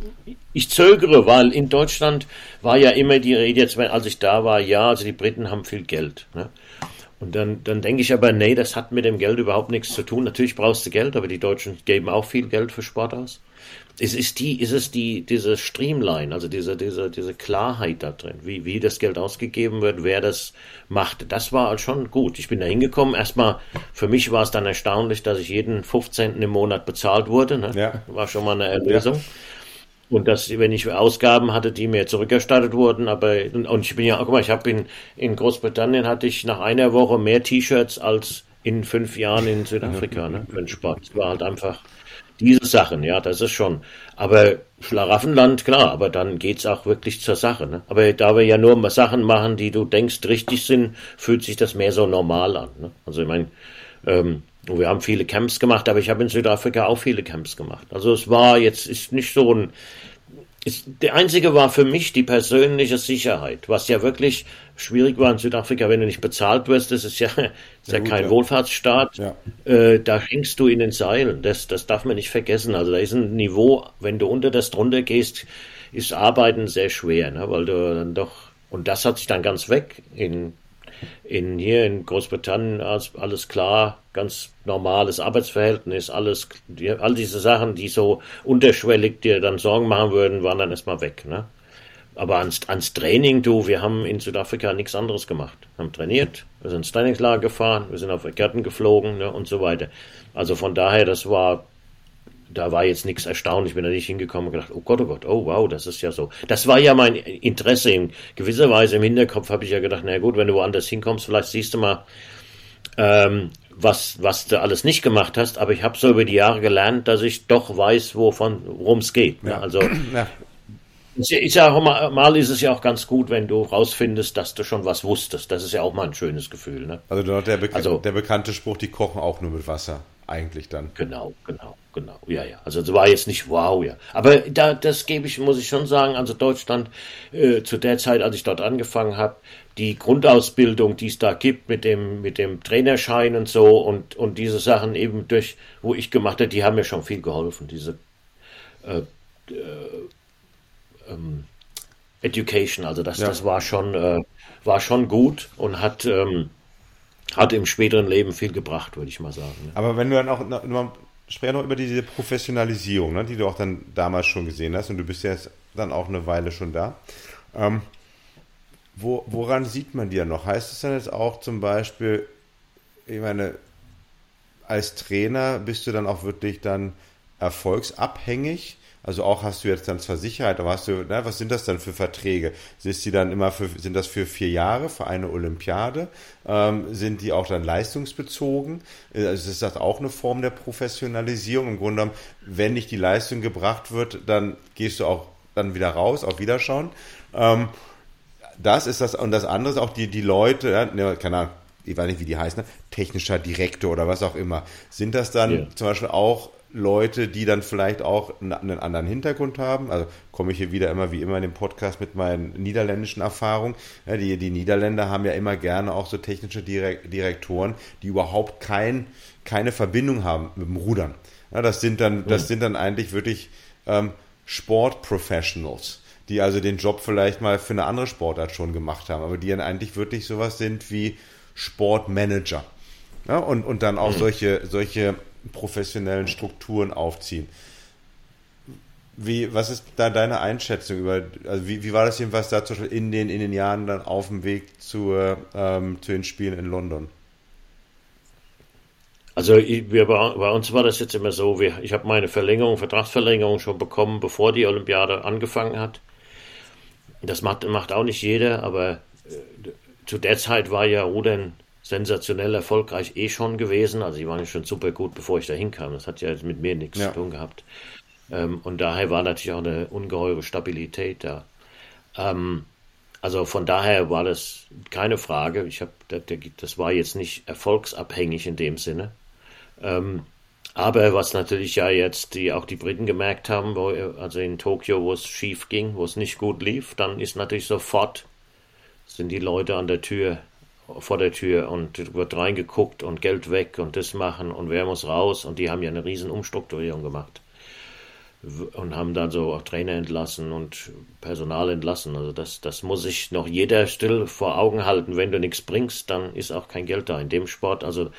ich zögere, weil in Deutschland war ja immer die Rede, jetzt, als ich da war, ja, also die Briten haben viel Geld. Ne? Und dann, dann denke ich aber, nee, das hat mit dem Geld überhaupt nichts zu tun. Natürlich brauchst du Geld, aber die Deutschen geben auch viel Geld für Sport aus es ist die, ist es die, diese Streamline, also diese, diese, diese Klarheit da drin, wie, wie das Geld ausgegeben wird, wer das macht. Das war schon gut. Ich bin da hingekommen. Erstmal, für mich war es dann erstaunlich, dass ich jeden 15. im Monat bezahlt wurde. Ne? Ja. War schon mal eine Erlösung. Ja. und das, wenn ich Ausgaben hatte, die mir zurückerstattet wurden, aber und ich bin ja, guck mal, ich habe in, in Großbritannien hatte ich nach einer Woche mehr T-Shirts als in fünf Jahren in Südafrika, ne, für den Sport. Es war halt einfach diese Sachen, ja, das ist schon. Aber Schlaraffenland, klar, aber dann geht's auch wirklich zur Sache. Ne? Aber da wir ja nur Sachen machen, die du denkst richtig sind, fühlt sich das mehr so normal an. Ne? Also ich meine, ähm, wir haben viele Camps gemacht, aber ich habe in Südafrika auch viele Camps gemacht. Also es war jetzt ist nicht so ein ist, der einzige war für mich die persönliche Sicherheit, was ja wirklich schwierig war in Südafrika, wenn du nicht bezahlt wirst. Das ist ja, (laughs) ist ja, gut, kein ja. Wohlfahrtsstaat. Ja. Äh, da hängst du in den Seilen. Das, das darf man nicht vergessen. Also da ist ein Niveau, wenn du unter das drunter gehst, ist Arbeiten sehr schwer, ne? weil du dann doch und das hat sich dann ganz weg in in, hier in Großbritannien alles klar, ganz normales Arbeitsverhältnis, alles, all diese Sachen, die so unterschwellig dir dann Sorgen machen würden, waren dann erstmal weg. Ne? Aber ans, ans Training, du, wir haben in Südafrika nichts anderes gemacht. Wir haben trainiert, wir sind ins Trainingslager gefahren, wir sind auf Gärten geflogen ne, und so weiter. Also von daher, das war da war jetzt nichts erstaunlich, bin da nicht hingekommen und gedacht, oh Gott, oh Gott, oh wow, das ist ja so. Das war ja mein Interesse in gewisser Weise im Hinterkopf, habe ich ja gedacht, na gut, wenn du woanders hinkommst, vielleicht siehst du mal, ähm, was, was du alles nicht gemacht hast, aber ich habe so über die Jahre gelernt, dass ich doch weiß, wovon, worum es geht. Ne? Ja. Also (clears throat) ja. Ja auch mal, mal ist es ja auch ganz gut, wenn du rausfindest, dass du schon was wusstest. Das ist ja auch mal ein schönes Gefühl. Ne? Also der, Be also der bekannte Spruch, die kochen auch nur mit Wasser eigentlich dann. Genau, genau, genau. Ja, ja. Also es war jetzt nicht wow, ja. Aber da, das gebe ich, muss ich schon sagen, also Deutschland äh, zu der Zeit, als ich dort angefangen habe, die Grundausbildung, die es da gibt mit dem, mit dem Trainerschein und so und, und diese Sachen eben durch, wo ich gemacht habe, die haben mir schon viel geholfen. Diese äh, äh, ähm, Education, also das, ja. das war schon, äh, war schon gut und hat, ähm, hat im späteren Leben viel gebracht, würde ich mal sagen. Ne? Aber wenn du dann auch, noch, sprechen noch über diese Professionalisierung, ne, die du auch dann damals schon gesehen hast und du bist ja jetzt dann auch eine Weile schon da. Ähm, wo, woran sieht man dir noch? Heißt es dann jetzt auch zum Beispiel, ich meine, als Trainer bist du dann auch wirklich dann erfolgsabhängig? Also auch hast du jetzt dann zwar Sicherheit, aber hast du, na, was sind das dann für Verträge? Sind die dann immer für, sind das für vier Jahre, für eine Olympiade? Ähm, sind die auch dann leistungsbezogen? Äh, also ist das auch eine Form der Professionalisierung? Im Grunde genommen, wenn nicht die Leistung gebracht wird, dann gehst du auch dann wieder raus, auf Wiederschauen. Ähm, das ist das, und das andere ist auch die, die Leute, ja, ne, keine Ahnung, ich weiß nicht, wie die heißen, ne? technischer Direktor oder was auch immer. Sind das dann yeah. zum Beispiel auch Leute, die dann vielleicht auch einen, anderen Hintergrund haben. Also komme ich hier wieder immer wie immer in dem Podcast mit meinen niederländischen Erfahrungen. Ja, die, die Niederländer haben ja immer gerne auch so technische Direktoren, die überhaupt kein, keine Verbindung haben mit dem Rudern. Ja, das sind dann, das sind dann eigentlich wirklich ähm, Sportprofessionals, die also den Job vielleicht mal für eine andere Sportart schon gemacht haben, aber die dann eigentlich wirklich sowas sind wie Sportmanager. Ja, und, und dann auch mhm. solche, solche professionellen Strukturen aufziehen. Wie, was ist da deine Einschätzung über, also wie, wie war das jedenfalls da zum Beispiel in den, in den Jahren dann auf dem Weg zu, ähm, zu den Spielen in London? Also wir, bei uns war das jetzt immer so, wir, ich habe meine Verlängerung, Vertragsverlängerung schon bekommen, bevor die Olympiade angefangen hat. Das macht, macht auch nicht jeder, aber äh, zu der Zeit war ja Rudern sensationell erfolgreich eh schon gewesen. Also die waren ja schon super gut, bevor ich da hinkam. Das hat ja mit mir nichts ja. zu tun gehabt. Ähm, und daher war natürlich auch eine ungeheure Stabilität da. Ähm, also von daher war das keine Frage. Ich habe, das war jetzt nicht erfolgsabhängig in dem Sinne. Ähm, aber was natürlich ja jetzt die auch die Briten gemerkt haben, wo, also in Tokio, wo es schief ging, wo es nicht gut lief, dann ist natürlich sofort sind die Leute an der Tür vor der Tür und wird reingeguckt und Geld weg und das machen und wer muss raus und die haben ja eine riesen Umstrukturierung gemacht und haben dann so auch Trainer entlassen und Personal entlassen. Also das, das muss sich noch jeder still vor Augen halten. Wenn du nichts bringst, dann ist auch kein Geld da in dem Sport. Also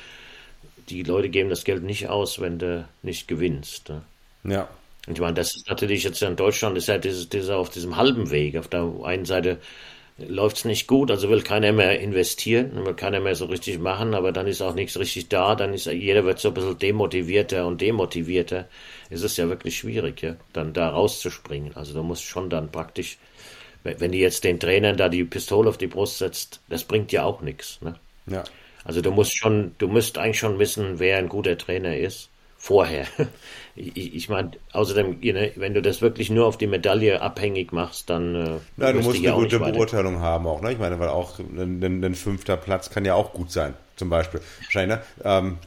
die Leute geben das Geld nicht aus, wenn du nicht gewinnst. Ne? Ja. Und ich meine, das ist natürlich jetzt in Deutschland, ist ja dieses, dieses auf diesem halben Weg. Auf der einen Seite läuft es nicht gut, also will keiner mehr investieren, will keiner mehr so richtig machen, aber dann ist auch nichts richtig da, dann ist jeder wird so ein bisschen demotivierter und demotivierter. Es ist ja wirklich schwierig, ja, dann da rauszuspringen. Also du musst schon dann praktisch, wenn du jetzt den Trainern da die Pistole auf die Brust setzt, das bringt ja auch nichts. Ne? Ja. Also du musst schon, du musst eigentlich schon wissen, wer ein guter Trainer ist vorher. (laughs) Ich, ich meine, außerdem, wenn du das wirklich nur auf die Medaille abhängig machst, dann. Äh, ja, du musst eine gute Beurteilung haben auch, ne? Ich meine, weil auch ein, ein, ein, fünfter Platz kann ja auch gut sein, zum Beispiel. Wahrscheinlich, ne? Ähm,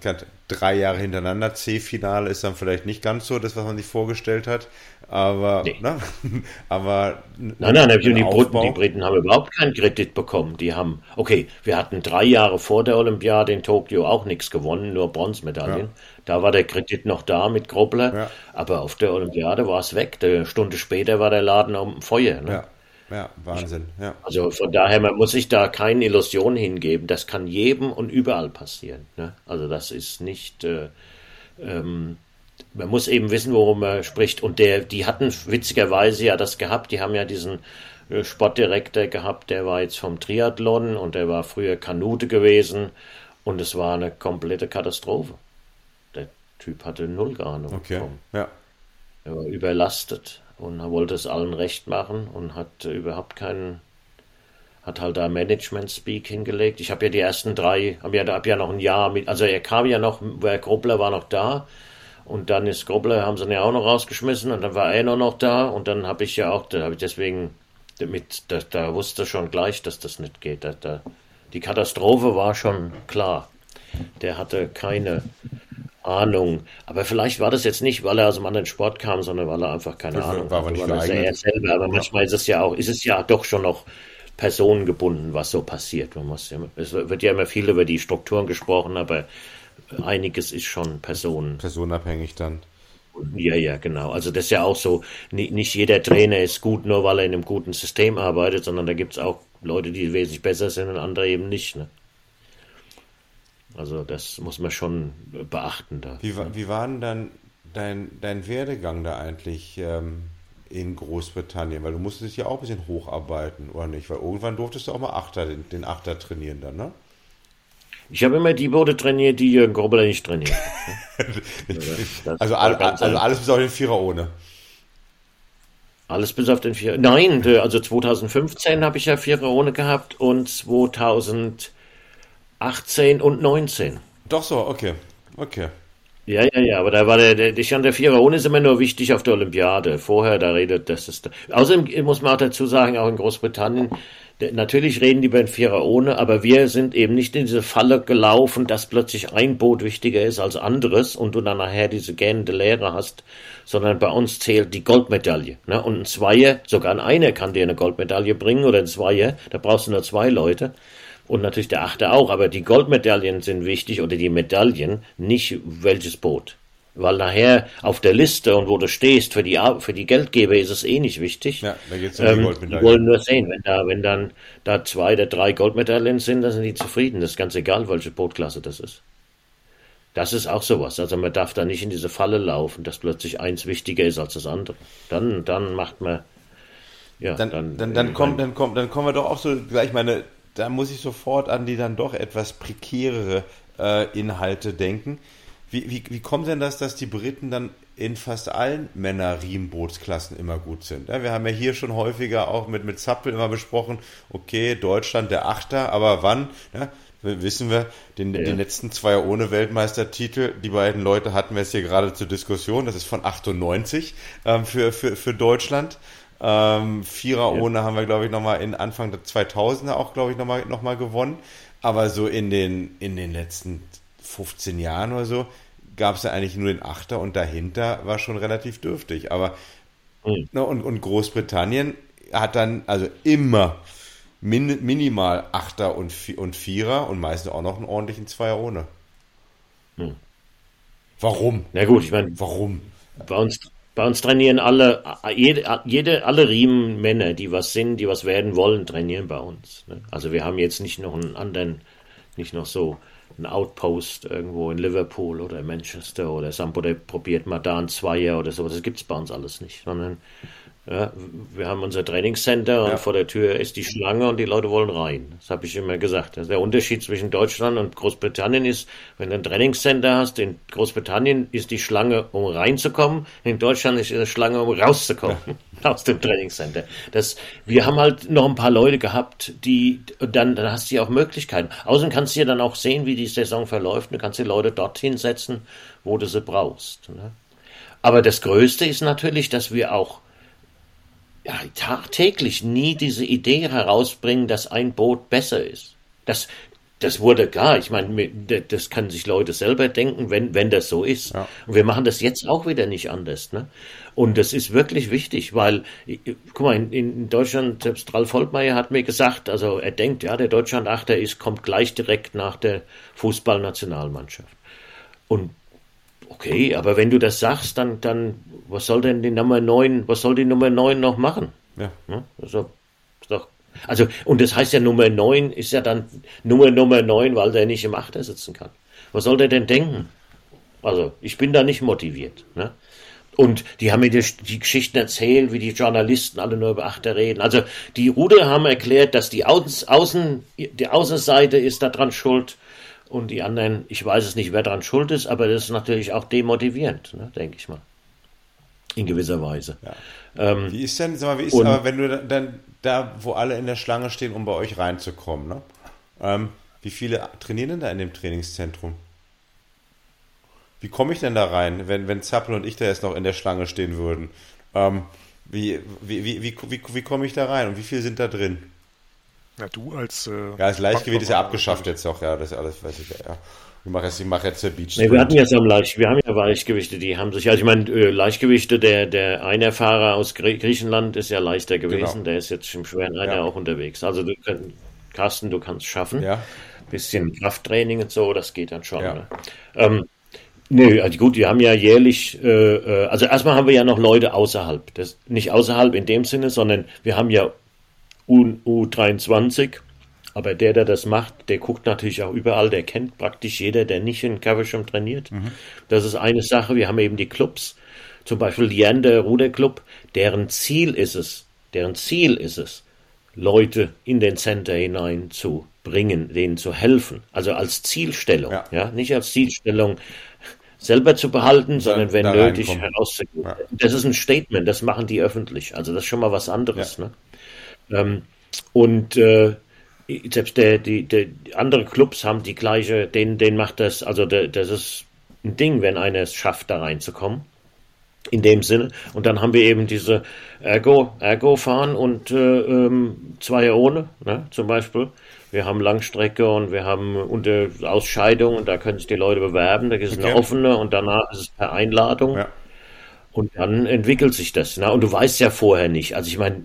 drei Jahre hintereinander, C-Finale ist dann vielleicht nicht ganz so das, was man sich vorgestellt hat. Aber, nee. ne? (laughs) aber nein, nein, die, Briten, die Briten haben überhaupt keinen Kredit bekommen. Die haben, okay, wir hatten drei Jahre vor der Olympiade in Tokio auch nichts gewonnen, nur Bronzemedaillen. Ja. Da war der Kredit noch da mit Grobler, ja. aber auf der Olympiade war es weg. Eine Stunde später war der Laden am Feuer. Ne? Ja. Ja, Wahnsinn. Ja. Also von daher, man muss sich da keine Illusion hingeben. Das kann jedem und überall passieren. Ne? Also das ist nicht, äh, ähm, man muss eben wissen, worum man spricht. Und der, die hatten witzigerweise ja das gehabt, die haben ja diesen äh, Sportdirektor gehabt, der war jetzt vom Triathlon und der war früher Kanute gewesen und es war eine komplette Katastrophe. Der Typ hatte null Ahnung. Okay. Ja. Er war überlastet und er wollte es allen recht machen und hat überhaupt keinen hat halt da Management Speak hingelegt. Ich habe ja die ersten drei, habe ja, hab ja noch ein Jahr mit, also er kam ja noch, Herr Gruppler war noch da und dann ist Gruppler, haben sie ihn ja auch noch rausgeschmissen und dann war er noch, noch da und dann habe ich ja auch, da habe ich deswegen mit, da, da wusste schon gleich, dass das nicht geht. Da, da, die Katastrophe war schon klar. Der hatte keine Ahnung. Aber vielleicht war das jetzt nicht, weil er aus einem anderen Sport kam, sondern weil er einfach keine das Ahnung war. Nicht weil er selber. Aber manchmal ist es ja auch, ist es ja doch schon noch personengebunden, was so passiert. Man muss ja, es wird ja immer viel über die Strukturen gesprochen, aber einiges ist schon Personen. Personenabhängig dann. Ja, ja, genau. Also das ist ja auch so, nicht jeder Trainer ist gut, nur weil er in einem guten System arbeitet, sondern da gibt es auch Leute, die wesentlich besser sind und andere eben nicht. Ne? Also das muss man schon beachten da. Wie, wie war denn dann dein, dein Werdegang da eigentlich ähm, in Großbritannien? Weil du musstest dich ja auch ein bisschen hocharbeiten, oder nicht? Weil irgendwann durftest du auch mal Achter, den, den Achter trainieren dann, ne? Ich habe immer die Boote trainiert, die Jürgen Grobler nicht trainiert. (laughs) also, all, also alles bis auf den Vierer ohne. Alles bis auf den Vierer. Nein, also 2015 habe ich ja Vierer ohne gehabt und 2000 18 und 19. Doch so, okay. Okay. Ja, ja, ja, aber da war der, der, der der Vierer ohne ist immer nur wichtig auf der Olympiade. Vorher, da redet, das ist, außerdem muss man auch dazu sagen, auch in Großbritannien, natürlich reden die beiden Vierer ohne, aber wir sind eben nicht in diese Falle gelaufen, dass plötzlich ein Boot wichtiger ist als anderes und du dann nachher diese gähnende Lehre hast, sondern bei uns zählt die Goldmedaille. Ne? Und ein Zweier, sogar ein Einer kann dir eine Goldmedaille bringen oder ein Zweier, da brauchst du nur zwei Leute und natürlich der Achte auch, aber die Goldmedaillen sind wichtig oder die Medaillen, nicht welches Boot. Weil nachher auf der Liste und wo du stehst für die, für die Geldgeber ist es eh nicht wichtig. Ja, da geht's um die ähm, Goldmedaillen. Die wollen nur sehen, wenn da, wenn dann da zwei oder drei Goldmedaillen sind, dann sind die zufrieden. Das ist ganz egal, welche Bootklasse das ist. Das ist auch sowas. Also man darf da nicht in diese Falle laufen, dass plötzlich eins wichtiger ist als das andere. Dann, dann macht man, ja, dann, dann, dann, dann, kommt, dann, kommt, dann kommen wir doch auch so gleich meine da muss ich sofort an die dann doch etwas prekärere äh, Inhalte denken. Wie, wie, wie kommt denn das, dass die Briten dann in fast allen Männer-Riemenbootsklassen immer gut sind? Ja, wir haben ja hier schon häufiger auch mit, mit Zappel immer besprochen, okay, Deutschland der Achter, aber wann? Ja, wissen wir, den, ja. den letzten zwei ohne Weltmeistertitel, die beiden Leute hatten wir es hier gerade zur Diskussion, das ist von 98 ähm, für, für, für Deutschland. Ähm, Vierer ja. ohne haben wir, glaube ich, nochmal in Anfang der 2000er auch, glaube ich, nochmal noch mal gewonnen. Aber so in den, in den letzten 15 Jahren oder so gab es ja eigentlich nur den Achter und dahinter war schon relativ dürftig. Aber mhm. ne, und, und Großbritannien hat dann also immer min, minimal Achter und, und Vierer und meistens auch noch einen ordentlichen Zweier ohne. Mhm. Warum? Na gut, ich meine, warum? Bei uns, bei uns trainieren alle, jede, jede, alle Riemenmänner, die was sind, die was werden wollen, trainieren bei uns. Ne? Also wir haben jetzt nicht noch einen anderen, nicht noch so einen Outpost irgendwo in Liverpool oder Manchester oder Sampo, der probiert mal da ein Zweier oder sowas. Das gibt es bei uns alles nicht. Sondern Ja, wir haben unser Trainingscenter und ja. vor der Tür ist die Schlange und die Leute wollen rein. Das habe ich immer gesagt. Also der Unterschied zwischen Deutschland und Großbritannien ist, wenn du ein Trainingscenter hast, in Großbritannien ist die Schlange, um reinzukommen, in Deutschland ist die Schlange, um rauszukommen ja. (laughs) aus dem Trainingscenter. Das, wir haben halt noch ein paar Leute gehabt, die, dann, dann hast du ja auch Möglichkeiten. Außerdem kannst du ja dann auch sehen, wie die Saison verläuft. Du kannst die Leute dorthin setzen, wo du sie brauchst. Ne? Aber das Größte ist natürlich, dass wir auch ja, tagtäglich nie diese Idee herausbringen, dass ein Boot besser ist. Das, das wurde gar, ich meine, das kann sich Leute selber denken, wenn, wenn das so ist. Ja. Und wir machen das jetzt auch wieder nicht anders. Ne? Und das ist wirklich wichtig, weil, guck mal, in, in Deutschland, selbst Ralf Holtmeier hat mir gesagt, also er denkt, ja, der Deutschland-Achter ist, kommt gleich direkt nach der Fußballnationalmannschaft. Und okay, aber wenn du das sagst, dann, dann was soll denn die Nummer 9, was soll die Nummer 9 noch machen? Ja. Also, doch, also, und das heißt ja Nummer 9 ist ja dann Nummer Nummer 9, weil der nicht im Achter sitzen kann. Was soll der denn denken? Also, ich bin da nicht motiviert. Ne? Und die haben mir die, die, Geschichten erzählt, wie die Journalisten alle nur über Achter reden. Also die Ruder haben erklärt, dass die Außen, die Außenseite ist daran schuld und die anderen, ich weiß es nicht, wer daran schuld ist, aber das ist natürlich auch demotivierend, ne, denke ich mal in gewisser Weise. Ja. Ähm, wie ist denn, sag mal, wie ist aber, wenn du dann da, wo alle in der Schlange stehen, um bei euch reinzukommen, ne? Ähm, wie viele trainieren denn da in dem Trainingszentrum? Wie komme ich denn da rein, wenn, wenn Zappel und ich da jetzt noch in der Schlange stehen würden? Ähm, wie, wie, wie, wie, wie, wie komme ich da rein und wie viele sind da drin? Ja, du als. Äh, ja, das Leichtgewicht ist ja abgeschafft jetzt auch, ja, das alles weiß ich ja. Ich mache jetzt, ich mache jetzt Beach. Nee, wir hatten jetzt am Leicht, wir haben ja Leichtgewichte, die haben sich, also ich meine, äh, Leichtgewichte, der, der Einerfahrer aus Griechenland ist ja leichter gewesen, genau. der ist jetzt im schweren Einer ja. auch unterwegs. Also du kannst, Carsten, du kannst schaffen. Ja. Bisschen Krafttraining und so, das geht dann schon. Ja. Ne? Ähm, Nö, also gut, wir haben ja jährlich, äh, äh, also erstmal haben wir ja noch Leute außerhalb. Das, nicht außerhalb in dem Sinne, sondern wir haben ja U23 aber der, der das macht, der guckt natürlich auch überall, der kennt praktisch jeder, der nicht in Caversham trainiert. Mhm. Das ist eine Sache. Wir haben eben die Clubs, zum Beispiel Leander Ruderclub, deren Ziel ist es, deren Ziel ist es, Leute in den Center hinein zu bringen, denen zu helfen. Also als Zielstellung, ja, ja nicht als Zielstellung selber zu behalten, sondern wenn nötig herauszugeben. Ja. Das ist ein Statement, das machen die öffentlich. Also das ist schon mal was anderes. Ja. Ne? Ähm, und äh, selbst der, die, die andere Clubs haben die gleiche, den, den macht das, also der, das ist ein Ding, wenn einer es schafft, da reinzukommen. In dem Sinne. Und dann haben wir eben diese Ergo, Ergo fahren und äh, ähm, zwei ohne, ne, zum Beispiel. Wir haben Langstrecke und wir haben unter Ausscheidung und da können sich die Leute bewerben. Da ist okay. eine offene und danach ist es per Einladung. Ja. Und dann entwickelt sich das. Ne? Und du weißt ja vorher nicht. Also ich meine,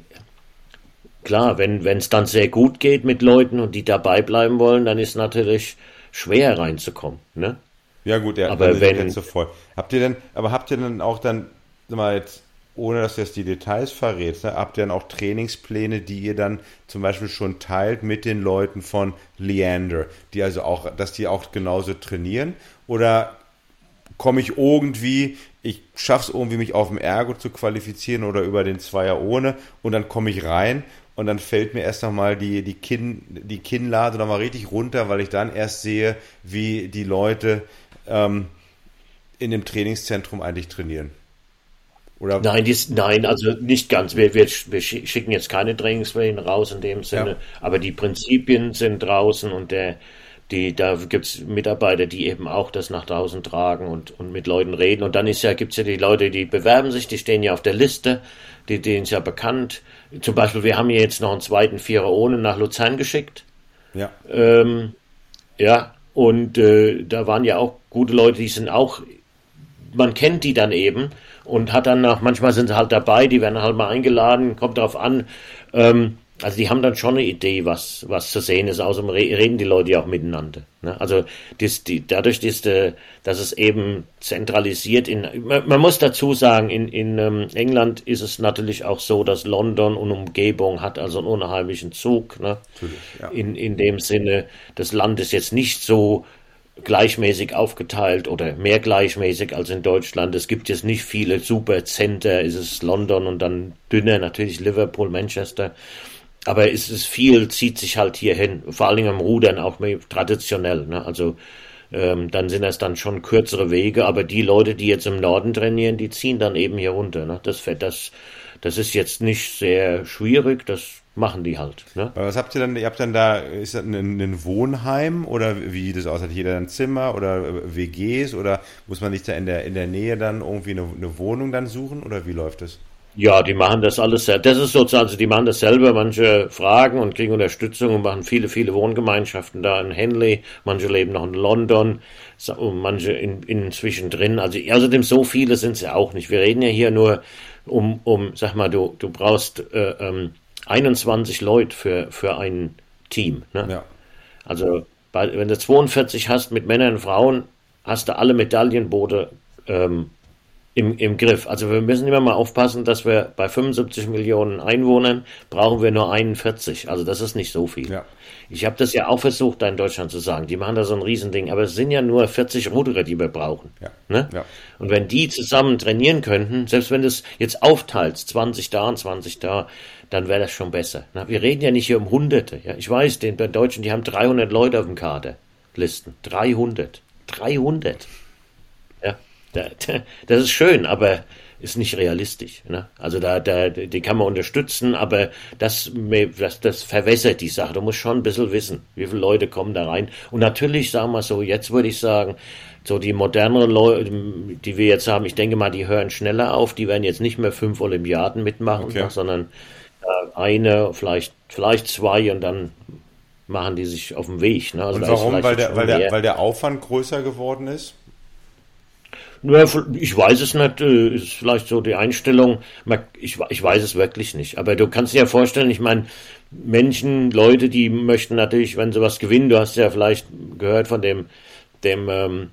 klar, wenn es dann sehr gut geht mit Leuten und die dabei bleiben wollen, dann ist natürlich schwer reinzukommen. Ne? Ja gut, ja, aber wenn jetzt so voll. Habt ihr denn, aber habt ihr dann auch dann, sag mal jetzt, ohne dass du jetzt die Details verrätst, ne, habt ihr dann auch Trainingspläne, die ihr dann zum Beispiel schon teilt mit den Leuten von Leander, die also auch, dass die auch genauso trainieren? Oder komme ich irgendwie, ich schaffe es irgendwie, mich auf dem Ergo zu qualifizieren oder über den Zweier ohne und dann komme ich rein und dann fällt mir erst nochmal die, die, Kinn, die Kinnlade nochmal richtig runter, weil ich dann erst sehe, wie die Leute ähm, in dem Trainingszentrum eigentlich trainieren. Oder? Nein, dies, nein, also nicht ganz. Wir, wir, wir schicken jetzt keine Trainingspläne raus in dem Sinne, ja. aber die Prinzipien sind draußen und der, die, da gibt es Mitarbeiter, die eben auch das nach draußen tragen und, und mit Leuten reden. Und dann ist ja, gibt es ja die Leute, die bewerben sich, die stehen ja auf der Liste, die, denen ist ja bekannt. Zum Beispiel, wir haben hier jetzt noch einen zweiten Vierer ohne nach Luzern geschickt. Ja. Ähm, ja, und äh, da waren ja auch gute Leute, die sind auch, man kennt die dann eben und hat dann auch, manchmal sind sie halt dabei, die werden halt mal eingeladen, kommt darauf an. Ähm, also die haben dann schon eine Idee, was, was zu sehen ist. Außerdem reden die Leute ja auch miteinander. Ne? Also das, die, dadurch, dass, äh, dass es eben zentralisiert in, man, man muss dazu sagen, in, in ähm, England ist es natürlich auch so, dass London und Umgebung hat also einen unheimlichen Zug. Ne? Ja. In, in dem Sinne, das Land ist jetzt nicht so gleichmäßig aufgeteilt oder mehr gleichmäßig als in Deutschland. Es gibt jetzt nicht viele super Center, ist es London und dann dünner natürlich Liverpool, Manchester. Aber es ist viel, zieht sich halt hier hin, vor allen Dingen am Rudern auch traditionell. Ne? Also ähm, dann sind das dann schon kürzere Wege, aber die Leute, die jetzt im Norden trainieren, die ziehen dann eben hier runter. Ne? Das, das, das ist jetzt nicht sehr schwierig, das machen die halt. Ne? Was habt ihr dann? Ihr habt dann da, ist das ein, ein Wohnheim oder wie das aussieht? Jeder ein Zimmer oder äh, WGs oder muss man sich da in der, in der Nähe dann irgendwie eine, eine Wohnung dann suchen oder wie läuft das? Ja, die machen das alles selber. Das ist sozusagen, also die machen das selber. Manche fragen und kriegen Unterstützung und machen viele, viele Wohngemeinschaften da in Henley. Manche leben noch in London, manche in, inzwischen drin. Also außerdem so viele sind es ja auch nicht. Wir reden ja hier nur um, um, sag mal, du, du brauchst äh, ähm, 21 Leute für, für ein Team. Ne? Ja. Also bei, wenn du 42 hast mit Männern und Frauen, hast du alle Medaillenboote ähm, im, im Griff. Also wir müssen immer mal aufpassen, dass wir bei 75 Millionen Einwohnern brauchen wir nur 41. Also das ist nicht so viel. Ja. Ich habe das ja auch versucht, da in Deutschland zu sagen. Die machen da so ein Riesending, aber es sind ja nur 40 Ruderer, die wir brauchen. Ja. Ne? Ja. Und wenn die zusammen trainieren könnten, selbst wenn du es jetzt aufteilst, 20 da und 20 da, dann wäre das schon besser. Ne? Wir reden ja nicht hier um Hunderte. Ja? Ich weiß, den Deutschen, die haben 300 Leute auf dem Kader. Listen. 300. 300. Das ist schön, aber ist nicht realistisch. Ne? Also da, da, die kann man unterstützen, aber das, das, das verwässert die Sache. Du musst schon ein bisschen wissen, wie viele Leute kommen da rein. Und natürlich, sagen wir so, jetzt würde ich sagen, so die moderneren Leute, die wir jetzt haben, ich denke mal, die hören schneller auf. Die werden jetzt nicht mehr fünf Olympiaden mitmachen, okay. sondern äh, eine, vielleicht, vielleicht zwei und dann machen die sich auf den Weg. Ne? Also und warum? Weil der, weil, der, weil der Aufwand größer geworden ist? Nur, ich weiß es nicht, äh, ist vielleicht so die Einstellung, ich, ich weiß es wirklich nicht. Aber du kannst dir ja vorstellen, ich meine, Menschen, Leute, die möchten natürlich, wenn sie was gewinnen, du hast ja vielleicht gehört von dem, dem ähm,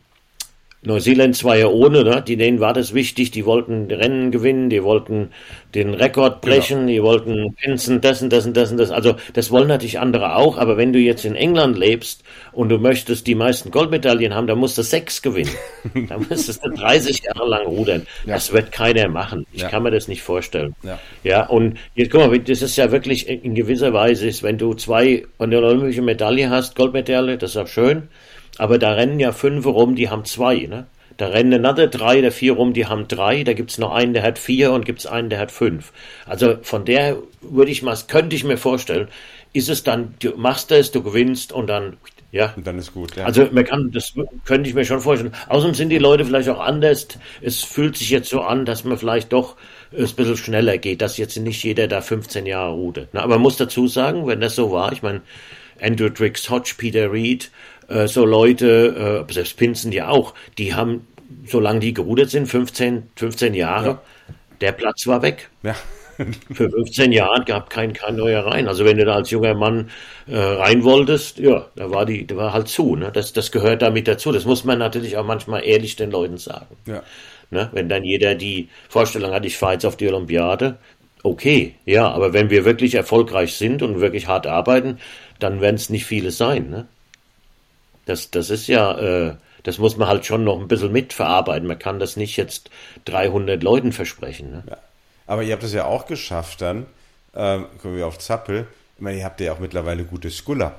Neuseeland war ja ohne, ne? Die, denen war das wichtig, die wollten Rennen gewinnen, die wollten den Rekord genau. brechen, genau. die wollten Pinsen, das und das und das und das. Also das wollen natürlich andere auch, aber wenn du jetzt in England lebst und du möchtest die meisten Goldmedaillen haben, dann musst du sechs gewinnen. (laughs) dann müsstest du 30 Jahre lang rudern. Ja. Das wird keiner machen. Ich ja. kann mir das nicht vorstellen. Ja. ja, und jetzt guck mal, das ist ja wirklich in gewisser Weise, ist, wenn du zwei von der olympischen Medaille hast, Goldmedaille, das ist auch schön. Aber da rennen ja fünf rum, die haben zwei, ne? Da rennen andere drei oder vier rum, die haben drei. Da gibt's noch einen, der hat vier und gibt's einen, der hat fünf. Also von der würde ich mal, könnte ich mir vorstellen, ist es dann, du machst es, du gewinnst und dann, ja. Und dann ist gut, ja. Also man kann, das könnte ich mir schon vorstellen. Außerdem sind die Leute vielleicht auch anders. Es fühlt sich jetzt so an, dass man vielleicht doch es ein bisschen schneller geht, dass jetzt nicht jeder da 15 Jahre ruht. aber man muss dazu sagen, wenn das so war, ich meine, Andrew Drix Hodge, Peter Reed, äh, so Leute, äh, selbst Pinzen ja auch, die haben, solange die gerudert sind, 15, 15 Jahre, ja. der Platz war weg. Ja. (laughs) Für 15 Jahre gab kein, kein neuer rein. Also wenn du da als junger Mann äh, rein wolltest, ja, da war die, da war halt zu. Ne? Das, das gehört damit dazu. Das muss man natürlich auch manchmal ehrlich den Leuten sagen. Ja. Ne? Wenn dann jeder die Vorstellung hat, ich fahre jetzt auf die Olympiade, okay, ja, aber wenn wir wirklich erfolgreich sind und wirklich hart arbeiten, dann werden es nicht viele sein. Ne? Das, das ist ja, äh, das muss man halt schon noch ein bisschen mitverarbeiten. Man kann das nicht jetzt 300 Leuten versprechen. Ne? Ja. Aber ihr habt es ja auch geschafft dann, ähm, kommen wir auf Zappel, ich meine, ihr habt ja auch mittlerweile gute Skuller.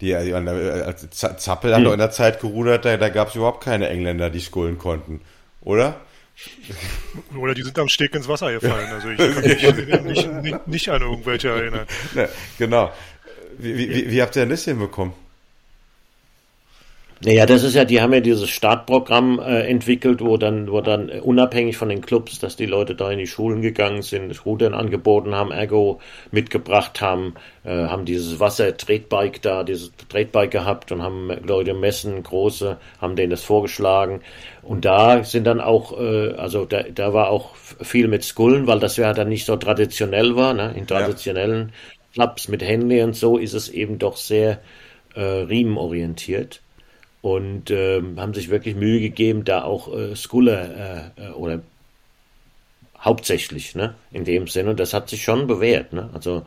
Die, die äh, Zappel hat hm. noch in der Zeit gerudert, da, da gab es überhaupt keine Engländer, die skullen konnten, oder? (laughs) Oder die sind am Steg ins Wasser gefallen. Also ich (laughs) kann mich nicht, nicht, nicht, an irgendwelche erinnern. Ja, (laughs) genau. Wie, wie, wie habt ihr denn das hinbekommen? Naja, das ist ja, die haben ja dieses Startprogramm äh, entwickelt, wo dann, wo dann äh, unabhängig von den Clubs, dass die Leute da in die Schulen gegangen sind, Rudern angeboten haben, Ergo mitgebracht haben, äh, haben dieses Wasser-Tretbike da, dieses Tretbike gehabt und haben Leute messen, große, haben denen das vorgeschlagen. Und da sind dann auch, äh, also da, da war auch viel mit Skullen, weil das ja dann nicht so traditionell war, ne? In traditionellen ja. Clubs mit Henley und so ist es eben doch sehr äh, riemenorientiert und äh, haben sich wirklich Mühe gegeben, da auch äh, Skuller äh, äh, oder hauptsächlich, ne, in dem Sinne. Und das hat sich schon bewährt, ne? Also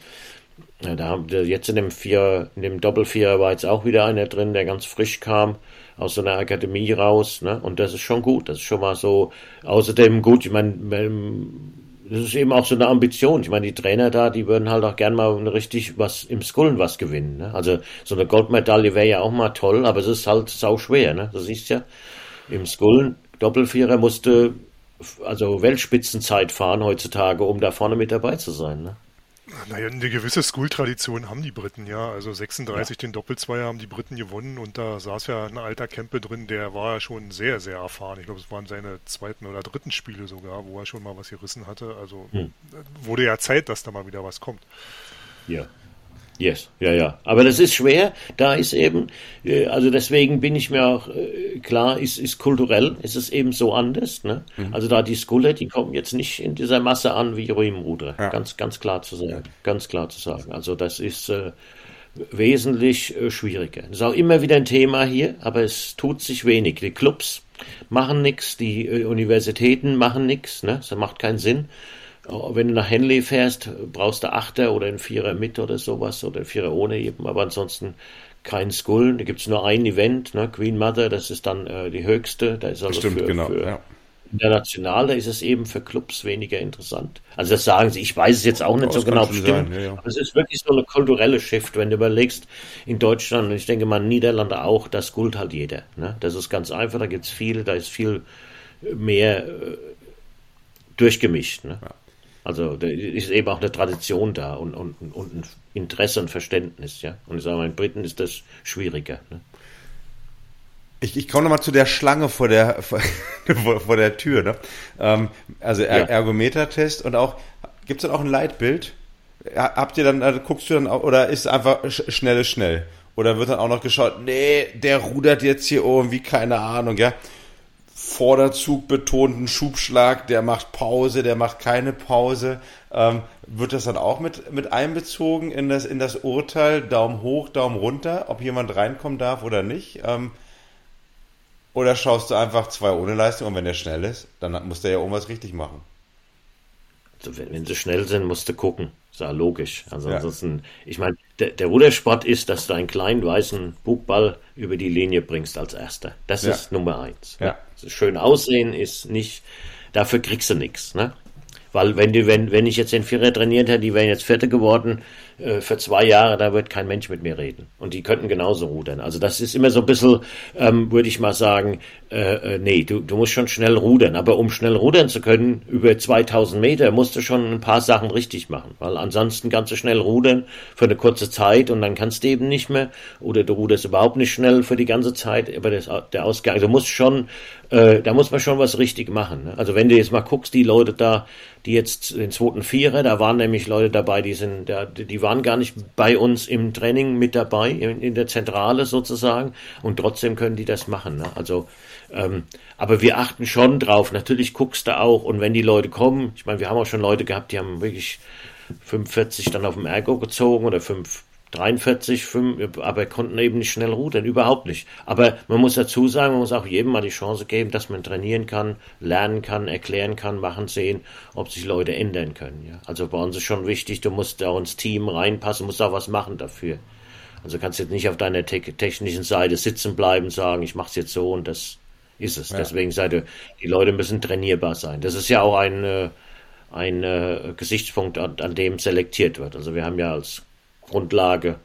Ja, da haben wir jetzt in dem Vier, in dem Doppelvierer war jetzt auch wieder einer drin, der ganz frisch kam aus so einer Akademie raus, ne? Und das ist schon gut. Das ist schon mal so. Außerdem gut, ich meine, das ist eben auch so eine Ambition. Ich meine, die Trainer da, die würden halt auch gern mal richtig was im Skullen was gewinnen. Ne? Also so eine Goldmedaille wäre ja auch mal toll, aber es ist halt sau schwer. Ne? Du siehst ja, im Skullen Doppelvierer musste also Weltspitzenzeit fahren heutzutage, um da vorne mit dabei zu sein. Ne? Naja, eine gewisse School-Tradition haben die Briten, ja. Also 36 ja. den Doppelzweier haben die Briten gewonnen und da saß ja ein alter Kempe drin, der war ja schon sehr, sehr erfahren. Ich glaube, es waren seine zweiten oder dritten Spiele sogar, wo er schon mal was gerissen hatte. Also hm. wurde ja Zeit, dass da mal wieder was kommt. Ja. Yes, ja, ja. Aber das ist schwer. Da ist eben, äh, also deswegen bin ich mir auch äh, klar, ist, ist kulturell, ist es eben so anders. Ne? Mhm. Also da die Skulle, die kommen jetzt nicht in dieser Masse an wie Riemenruder. Ja. Ganz, ganz klar zu sagen. Ganz klar zu sagen. Also das ist äh, wesentlich äh, schwieriger. Das ist auch immer wieder ein Thema hier, aber es tut sich wenig. Die Clubs machen nichts, die äh, Universitäten machen nichts. Ne? Das macht keinen Sinn. Oh, wenn du nach Henley fährst, brauchst du Achter oder einen Vierer mit oder sowas oder einen Vierer ohne eben, aber ansonsten kein Skull. Da gibt es nur ein Event, ne? Queen Mother, das ist dann äh, die höchste. Da ist also Stimmt, für, genau, für ja. international, da ist es eben für Clubs weniger interessant. Also das sagen sie, ich weiß es jetzt auch nicht das so genau bestimmt. Ja, ja. Aber es ist wirklich so eine kulturelle Shift, wenn du überlegst, in Deutschland, und ich denke mal in Niederlande auch, das Gold halt jeder. Ne? Das ist ganz einfach, da gibt es viel, da ist viel mehr äh, durchgemischt. Ne? Ja. Also da ist eben auch eine Tradition da und, und, und ein Interesse und Verständnis, ja. Und ich sage mal, in Briten ist das schwieriger. Ne? Ich, ich komme nochmal zu der Schlange vor der (laughs) vor, vor der Tür. Ne? Ähm, also er, ja. Ergometertest und auch gibt es dann auch ein Leitbild? Habt ihr dann, also guckst du dann auch, oder ist es einfach schnell ist schnell? Oder wird dann auch noch geschaut, nee, der rudert jetzt hier irgendwie, keine Ahnung, ja? Vorderzug betonten Schubschlag, der macht Pause, der macht keine Pause. Ähm, wird das dann auch mit, mit einbezogen in das, in das Urteil, Daumen hoch, Daumen runter, ob jemand reinkommen darf oder nicht? Ähm, oder schaust du einfach zwei ohne Leistung und wenn der schnell ist, dann muss der ja irgendwas richtig machen? Wenn, wenn sie schnell sind, musst du gucken. Ist ja logisch. Also ja. ansonsten, ich meine, der, der Rudersport ist, dass du einen kleinen weißen Bugball über die Linie bringst als erster. Das ja. ist Nummer eins. Ja. Also schön aussehen ist nicht, dafür kriegst du nichts. Ne? Weil wenn die, wenn, wenn ich jetzt den Vierer trainiert hätte, die wären jetzt Vierte geworden äh, für zwei Jahre, da wird kein Mensch mit mir reden. Und die könnten genauso rudern. Also das ist immer so ein bisschen, ähm, würde ich mal sagen, äh, äh, nee, du, du musst schon schnell rudern. Aber um schnell rudern zu können, über 2000 Meter, musst du schon ein paar Sachen richtig machen. Weil ansonsten kannst du schnell rudern für eine kurze Zeit und dann kannst du eben nicht mehr. Oder du ruderst überhaupt nicht schnell für die ganze Zeit. Aber das, der Ausgang, du musst schon, äh, da muss man schon was richtig machen. Ne? Also wenn du jetzt mal guckst, die Leute da, die jetzt den zweiten Vierer, da waren nämlich Leute dabei, die sind, die waren gar nicht bei uns im Training mit dabei, in, in der Zentrale sozusagen, und trotzdem können die das machen. Ne? Also, ähm, aber wir achten schon drauf. Natürlich guckst du auch, und wenn die Leute kommen, ich meine, wir haben auch schon Leute gehabt, die haben wirklich 45 dann auf dem Ergo gezogen oder 5, 43, 5, aber konnten eben nicht schnell rudern, überhaupt nicht. Aber man muss dazu sagen, man muss auch jedem mal die Chance geben, dass man trainieren kann, lernen kann, erklären kann, machen, sehen, ob sich Leute ändern können. Ja? Also bei uns ist schon wichtig, du musst auch ins Team reinpassen, musst auch was machen dafür. Also kannst jetzt nicht auf deiner te technischen Seite sitzen bleiben, sagen, ich mache es jetzt so und das ist es. Ja. Deswegen seid ihr, die Leute müssen trainierbar sein. Das ist ja auch ein, äh, ein äh, Gesichtspunkt, an, an dem selektiert wird. Also wir haben ja als Grundlage.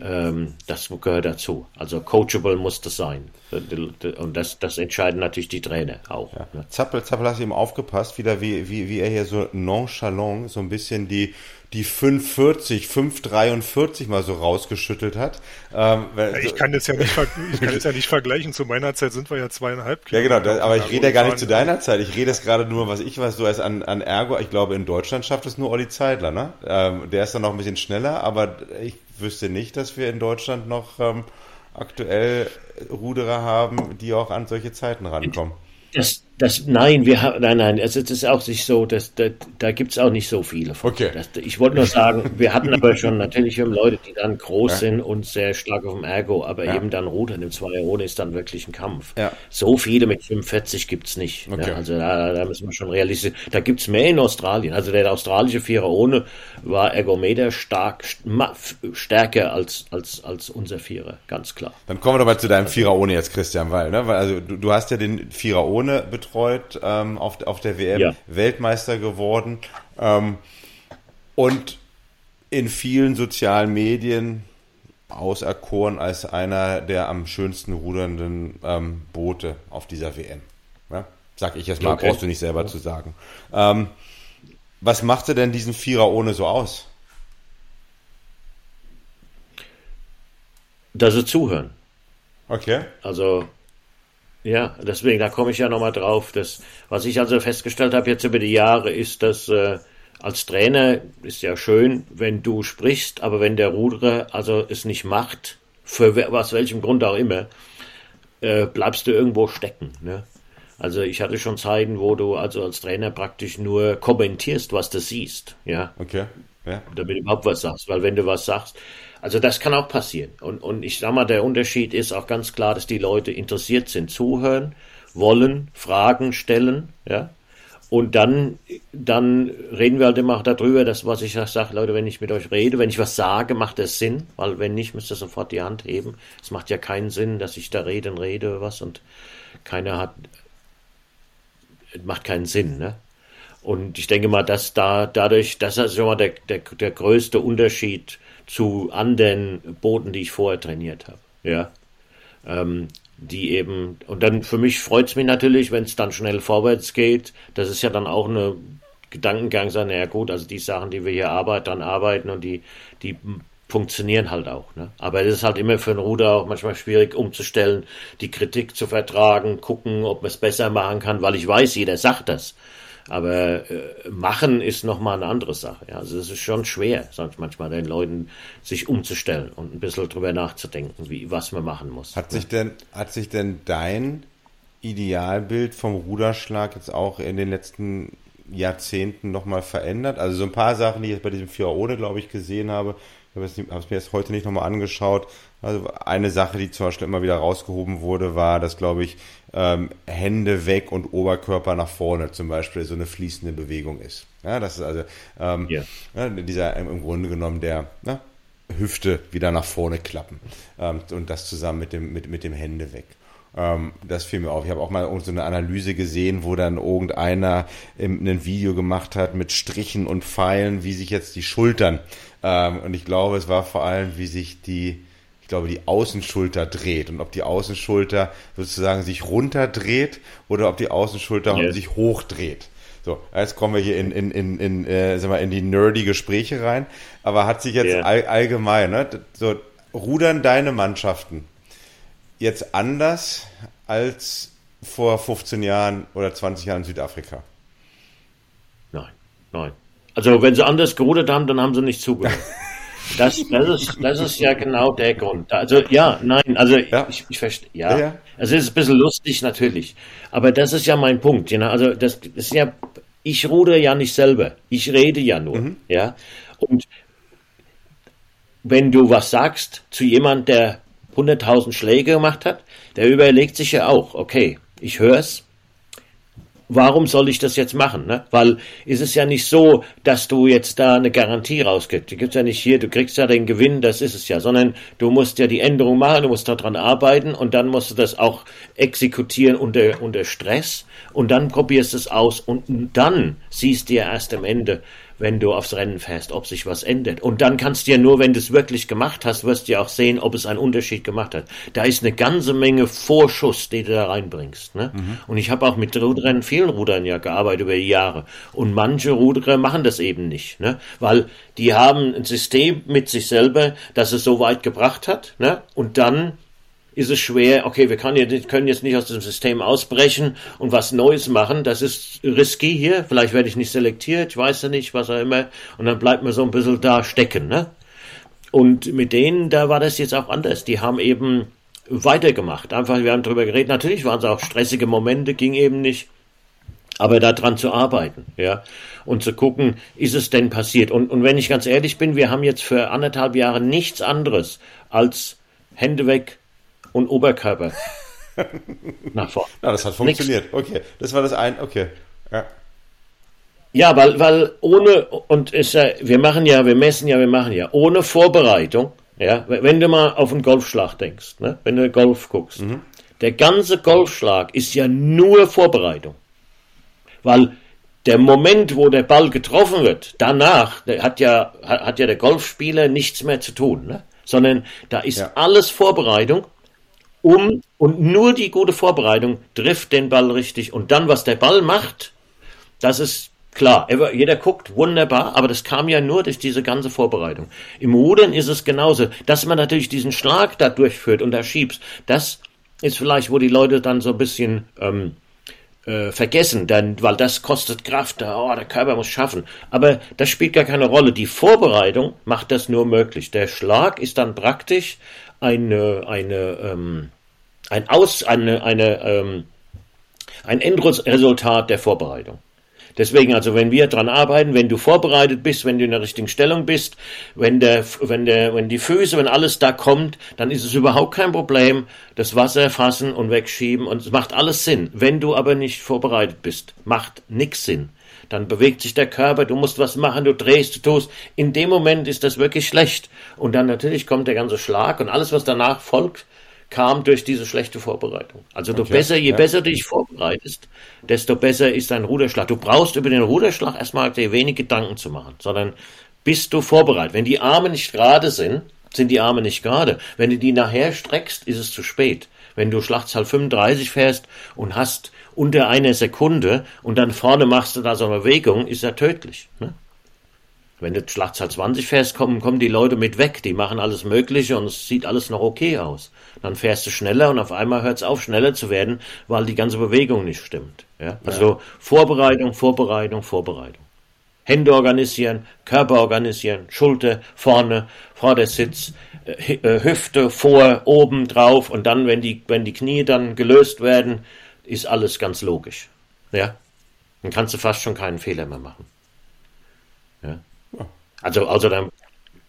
Ähm, das gehört dazu. Also coachable muss das sein. Und das, das entscheiden natürlich die Trainer auch. Ja. Ne? Zappel, Zappel hast du eben aufgepasst, wieder wie, wie, wie er hier so nonchalant so ein bisschen die, die 540, 543 mal so rausgeschüttelt hat. Ähm, ich kann das ja nicht, (laughs) ich kann das ja nicht vergleichen. Zu meiner Zeit sind wir ja zweieinhalb Kilometer. Ja, genau, aber ich rede ja gar nicht zu deiner Zeit. Ich rede es gerade nur, was ich weiß, so als an, an Ergo. Ich glaube, in Deutschland schafft es nur Olli Zeidler, ne? Ähm, der ist dann noch ein bisschen schneller, aber ich wüsste nicht, dass wir in Deutschland noch ähm, aktuell Ruderer haben, die auch an solche Zeiten rankommen. Das, Das, nein, wir haben, nein, nein, also es ist auch nicht so, dass, da, da gibt es auch nicht so viele von. Okay. Das, ich wollte nur sagen, wir hatten aber schon, natürlich haben Leute, die dann groß ja. sind und sehr stark auf dem Ergo, aber ja. eben dann Rudern im Zweier ohne ist dann wirklich ein Kampf. Ja. So viele mit 45 gibt es nicht. Ne? Okay. Ne? Also da, da müssen wir schon realisieren. Da gibt es mehr in Australien. Also der australische Vierer ohne war Ergometer stark, stärker als, als, als unser Vierer, ganz klar. Dann kommen wir doch mal zu deinem Vierer ohne jetzt, Christian, weil, ne? weil also du, du hast ja den Vierer ohne betreut betreut ähm, auf, auf der WM, ja. Weltmeister geworden ähm, und in vielen sozialen Medien auserkoren als einer der am schönsten rudernden ähm, Boote auf dieser WM. Ja? Sag ich jetzt mal, okay. brauchst du nicht selber ja. zu sagen. Ähm, was machte denn diesen Vierer ohne so aus? Dass sie zuhören. Okay. Also ja, deswegen, da komme ich ja nochmal drauf. Dass, was ich also festgestellt habe jetzt über die Jahre, ist, dass äh, als Trainer ist ja schön, wenn du sprichst, aber wenn der Ruderer also es nicht macht, für was welchem Grund auch immer, äh, bleibst du irgendwo stecken. Ne? Also ich hatte schon Zeiten, wo du also als Trainer praktisch nur kommentierst, was du siehst. Ja. Okay. Ja. Damit du überhaupt was sagst. Weil wenn du was sagst, also das kann auch passieren. Und, und ich sag mal, der Unterschied ist auch ganz klar, dass die Leute interessiert sind, zuhören, wollen, Fragen stellen, ja. Und dann, dann reden wir halt immer auch darüber, dass was ich sage, Leute, wenn ich mit euch rede, wenn ich was sage, macht es Sinn, weil wenn nicht, müsst ihr sofort die Hand heben. Es macht ja keinen Sinn, dass ich da rede und rede was und keiner hat, macht keinen Sinn, ne? Und ich denke mal, dass da dadurch, das ist schon mal der, der, der größte Unterschied zu anderen Booten, die ich vorher trainiert habe. Ja. Ähm, die eben, und dann für mich freut es mich natürlich, wenn es dann schnell vorwärts geht. Das ist ja dann auch eine Gedankengang sein, naja gut, also die Sachen, die wir hier arbeiten, dann arbeiten und die, die funktionieren halt auch. Ne? Aber es ist halt immer für einen Ruder auch manchmal schwierig umzustellen, die Kritik zu vertragen, gucken, ob man es besser machen kann, weil ich weiß, jeder sagt das. Aber äh, machen ist nochmal eine andere Sache. Ja. Also es ist schon schwer, sag ich manchmal, den Leuten sich umzustellen und ein bisschen drüber nachzudenken, wie, was man machen muss. Hat sich denn, hat sich denn dein Idealbild vom Ruderschlag jetzt auch in den letzten Jahrzehnten nochmal verändert? Also so ein paar Sachen, die ich jetzt bei diesem Vierer ohne, glaube ich, gesehen habe, ich habe es mir jetzt heute nicht nochmal angeschaut. Also eine Sache, die zum Beispiel immer wieder rausgehoben wurde, war, dass, glaube ich, ähm, Hände weg und Oberkörper nach vorne zum Beispiel so eine fließende Bewegung ist. Ja, das ist also ähm, yeah. ja, dieser im Grunde genommen der na, Hüfte wieder nach vorne klappen ähm, und das zusammen mit dem, mit, mit dem Hände weg. Ähm, das fiel mir auf. Ich habe auch mal so eine Analyse gesehen, wo dann irgendeiner ein Video gemacht hat mit Strichen und Pfeilen, wie sich jetzt die Schultern ähm, und ich glaube, es war vor allem, wie sich die ich glaube, die Außenschulter dreht und ob die Außenschulter sozusagen sich runterdreht oder ob die Außenschulter yes. sich hochdreht. So, jetzt kommen wir hier in, in, in, in, äh, sag mal, in die nerdy Gespräche rein. Aber hat sich jetzt yeah. all, allgemein, ne, so, rudern deine Mannschaften jetzt anders als vor 15 Jahren oder 20 Jahren in Südafrika? Nein, nein. Also, wenn sie anders gerudert haben, dann haben sie nicht zugehört. (laughs) Das, das, ist, das ist ja genau der Grund. Also ja, nein, also ja. ich, ich verstehe, ja. ja, ja. Also es ist ein bisschen lustig natürlich, aber das ist ja mein Punkt. You know? Also das, das ist ja, ich ruder ja nicht selber, ich rede ja nur, mhm. ja. Und wenn du was sagst zu jemand, der 100.000 Schläge gemacht hat, der überlegt sich ja auch, okay, ich höre es, warum soll ich das jetzt machen? Ne? Weil ist es ja nicht so, dass du jetzt da eine Garantie rausgibst. Die gibt's ja nicht hier, du kriegst ja den Gewinn, das ist es ja, sondern du musst ja die Änderung machen, du musst daran arbeiten und dann musst du das auch exekutieren unter, unter Stress und dann probierst du es aus und dann siehst du ja erst am Ende, wenn du aufs Rennen fährst, ob sich was ändert. Und dann kannst du ja nur, wenn du es wirklich gemacht hast, wirst du ja auch sehen, ob es einen Unterschied gemacht hat. Da ist eine ganze Menge Vorschuss, die du da reinbringst. Ne? Mhm. Und ich habe auch mit Rudern, vielen Rudern ja gearbeitet über die Jahre. Und manche Ruderer machen das eben nicht, ne? weil die haben ein System mit sich selber, das es so weit gebracht hat. Ne? Und dann ist es schwer, okay, wir können jetzt nicht aus dem System ausbrechen und was Neues machen. Das ist risky hier. Vielleicht werde ich nicht selektiert, ich weiß ja nicht, was auch immer. Und dann bleibt man so ein bisschen da stecken, ne? Und mit denen, da war das jetzt auch anders. Die haben eben weitergemacht. Einfach, wir haben drüber geredet. Natürlich waren es auch stressige Momente, ging eben nicht. Aber daran zu arbeiten, ja, und zu gucken, ist es denn passiert? Und, und wenn ich ganz ehrlich bin, wir haben jetzt für anderthalb Jahre nichts anderes als Hände weg und Oberkörper (laughs) nach vorne. Ja, das hat funktioniert. Nix. Okay, das war das ein. Okay, ja. Ja, weil, weil ohne, und ist wir machen ja, wir messen ja, wir machen ja, ohne Vorbereitung, ja, wenn du mal auf einen Golfschlag denkst, ne, wenn du Golf guckst, mhm. der ganze Golfschlag ist ja nur Vorbereitung. Weil der Moment, wo der Ball getroffen wird, danach hat ja, hat ja der Golfspieler nichts mehr zu tun, ne? sondern da ist ja. alles Vorbereitung, um, und nur die gute Vorbereitung trifft den Ball richtig. Und dann, was der Ball macht, das ist Klar, jeder guckt, wunderbar, aber das kam ja nur durch diese ganze Vorbereitung. Im Rudern ist es genauso, dass man natürlich diesen Schlag da durchführt und da schiebst. Das ist vielleicht, wo die Leute dann so ein bisschen ähm, äh, vergessen, denn, weil das kostet Kraft, oh, der Körper muss schaffen. Aber das spielt gar keine Rolle. Die Vorbereitung macht das nur möglich. Der Schlag ist dann praktisch eine, eine, ähm, ein Aus, eine, eine, ähm, ein Endresultat der Vorbereitung. Deswegen, also wenn wir dran arbeiten, wenn du vorbereitet bist, wenn du in der richtigen Stellung bist, wenn der, wenn der, wenn die Füße, wenn alles da kommt, dann ist es überhaupt kein Problem, das Wasser fassen und wegschieben und es macht alles Sinn. Wenn du aber nicht vorbereitet bist, macht nix Sinn. Dann bewegt sich der Körper, du musst was machen, du drehst, du tust. In dem Moment ist das wirklich schlecht. Und dann natürlich kommt der ganze Schlag und alles, was danach folgt, kam durch diese schlechte Vorbereitung. Also okay, besser, je ja. besser du dich vorbereitest, desto besser ist dein Ruderschlag. Du brauchst über den Ruderschlag erstmal dir wenig Gedanken zu machen, sondern bist du vorbereitet. Wenn die Arme nicht gerade sind, sind die Arme nicht gerade. Wenn du die nachher streckst, ist es zu spät. Wenn du Schlachtzahl 35 fährst und hast unter einer Sekunde und dann vorne machst du da so eine Bewegung, ist er tödlich. Ne? Wenn du Schlachtzahl 20 fährst, kommen, kommen die Leute mit weg. Die machen alles Mögliche und es sieht alles noch okay aus. Dann fährst du schneller und auf einmal hört es auf, schneller zu werden, weil die ganze Bewegung nicht stimmt. Ja? Also ja. Vorbereitung, Vorbereitung, Vorbereitung. Hände organisieren, Körper organisieren, Schulter, vorne, Vordersitz, äh, äh, Hüfte, vor, oben, drauf und dann, wenn die, wenn die Knie dann gelöst werden, ist alles ganz logisch. Ja? Dann kannst du fast schon keinen Fehler mehr machen. Ja? Also, also dann,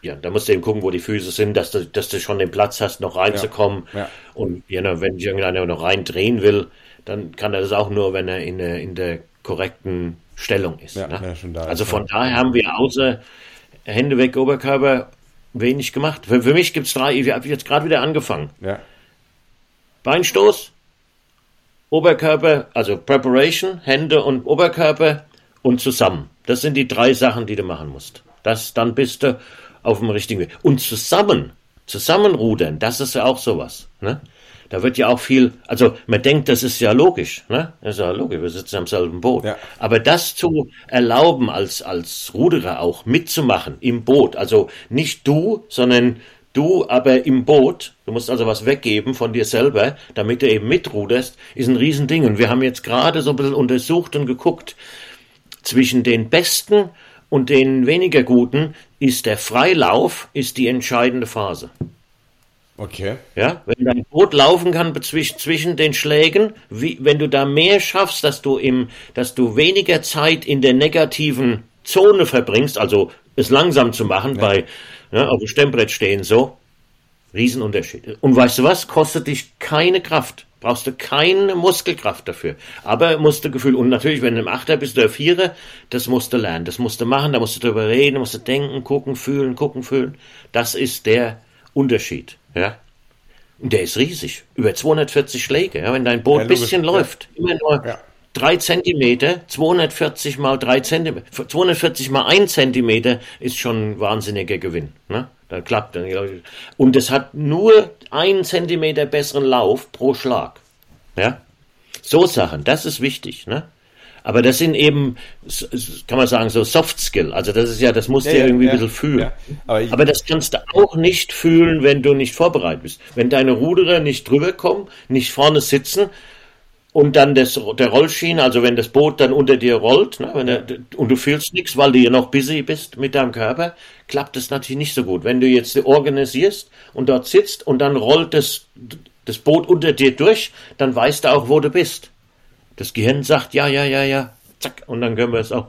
ja, da musst du eben gucken, wo die Füße sind, dass du, dass du schon den Platz hast, noch reinzukommen. Ja, ja. Und ja, wenn irgendeiner noch reindrehen will, dann kann er das auch nur, wenn er in der, in der korrekten Stellung ist. Ja, ne? also ist, von daher haben wir außer Hände weg, Oberkörper wenig gemacht. Für, für mich gibt es drei, ich habe jetzt gerade wieder angefangen. Beinstoß, Oberkörper, also Preparation, Hände und Oberkörper und zusammen. Das sind die drei Sachen, die du machen musst. Das, dann bist du auf dem richtigen Weg. Und zusammen, zusammenrudern, das ist ja auch sowas. Ne? Da wird ja auch viel, also man denkt, das ist ja logisch, ne? Das ist ja logisch, wir sitzen am selben Boot. Ja. Aber das zu erlauben, als, als Ruderer auch mitzumachen im Boot, also nicht du, sondern du aber im Boot, du musst also was weggeben von dir selber, damit du eben mitruderst, ist ein Riesending. Und wir haben jetzt gerade so ein bisschen untersucht und geguckt, zwischen den besten und den weniger guten ist der Freilauf ist die entscheidende Phase. Okay. Ja, wenn dein Boot laufen kann zwischen, zwischen den Schlägen, wie, wenn du da mehr schaffst, dass du im, dass du weniger Zeit in der negativen Zone verbringst, also es langsam zu machen, ja. bei ja, auf dem Stemmbrett stehen so, Riesenunterschied. Und weißt du was? Kostet dich keine Kraft. Brauchst du keine Muskelkraft dafür. Aber musst du Gefühl, und natürlich, wenn du im Achter bist oder Vierer, das musst du lernen, das musst du machen, da musst du drüber reden, musst du denken, gucken, fühlen, gucken, fühlen. Das ist der Unterschied, ja. Und der ist riesig. Über 240 Schläge, ja. Wenn dein Boot ein bisschen ja. läuft, immer nur ja. drei Zentimeter, 240 mal drei Zentimeter, 240 mal ein Zentimeter ist schon ein wahnsinniger Gewinn, ne? Dann klappt dann. Und es hat nur einen Zentimeter besseren Lauf pro Schlag. Ja? So Sachen, das ist wichtig, ne? Aber das sind eben, kann man sagen, so Soft Skill. Also das ist ja, das musst ja, du ja, irgendwie ja, ein bisschen fühlen. Ja. Aber, Aber, das kannst du auch nicht fühlen, wenn du nicht vorbereitet bist. Wenn deine Ruderer nicht drüber kommen, nicht vorne sitzen, und dann das, der Rollschiene, also wenn das Boot dann unter dir rollt ne, wenn der, und du fühlst nichts, weil du ja noch busy bist mit deinem Körper, klappt das natürlich nicht so gut. Wenn du jetzt organisierst und dort sitzt und dann rollt das, das Boot unter dir durch, dann weißt du auch, wo du bist. Das Gehirn sagt, ja, ja, ja, ja, zack, und dann können wir es auch,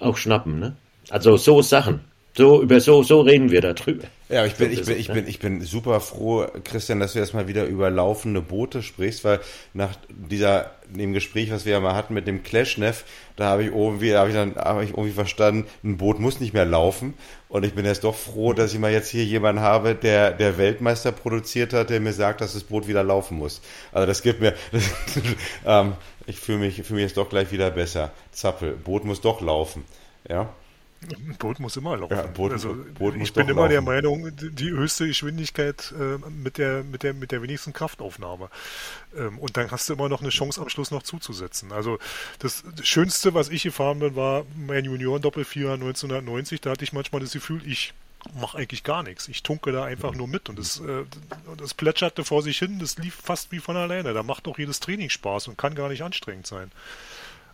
auch schnappen. Ne? Also so Sachen. So, über so, so reden wir darüber. Ja, ich bin, ich bin, ich bin, ich bin super froh, Christian, dass du jetzt mal wieder über laufende Boote sprichst, weil nach dieser, dem Gespräch, was wir ja mal hatten mit dem Kleshnev, da habe ich irgendwie, habe ich dann, habe ich irgendwie verstanden, ein Boot muss nicht mehr laufen. Und ich bin jetzt doch froh, dass ich mal jetzt hier jemanden habe, der, der Weltmeister produziert hat, der mir sagt, dass das Boot wieder laufen muss. Also das gibt mir, (laughs) das, ähm, ich fühle mich, fühle mich jetzt doch gleich wieder besser. Zappel, Boot muss doch laufen. Ja. Ein Boot muss immer laufen. Ja, Boot, also, Boot ich bin immer laufen. der Meinung, die höchste Geschwindigkeit äh, mit, der, mit, der, mit der wenigsten Kraftaufnahme. Ähm, und dann hast du immer noch eine Chance am Schluss noch zuzusetzen. Also das Schönste, was ich gefahren bin, war mein Junioren-Doppelvierer 1990. Da hatte ich manchmal das Gefühl, ich mache eigentlich gar nichts. Ich tunke da einfach nur mit und das, äh, das plätscherte vor sich hin. Das lief fast wie von alleine. Da macht auch jedes Training Spaß und kann gar nicht anstrengend sein.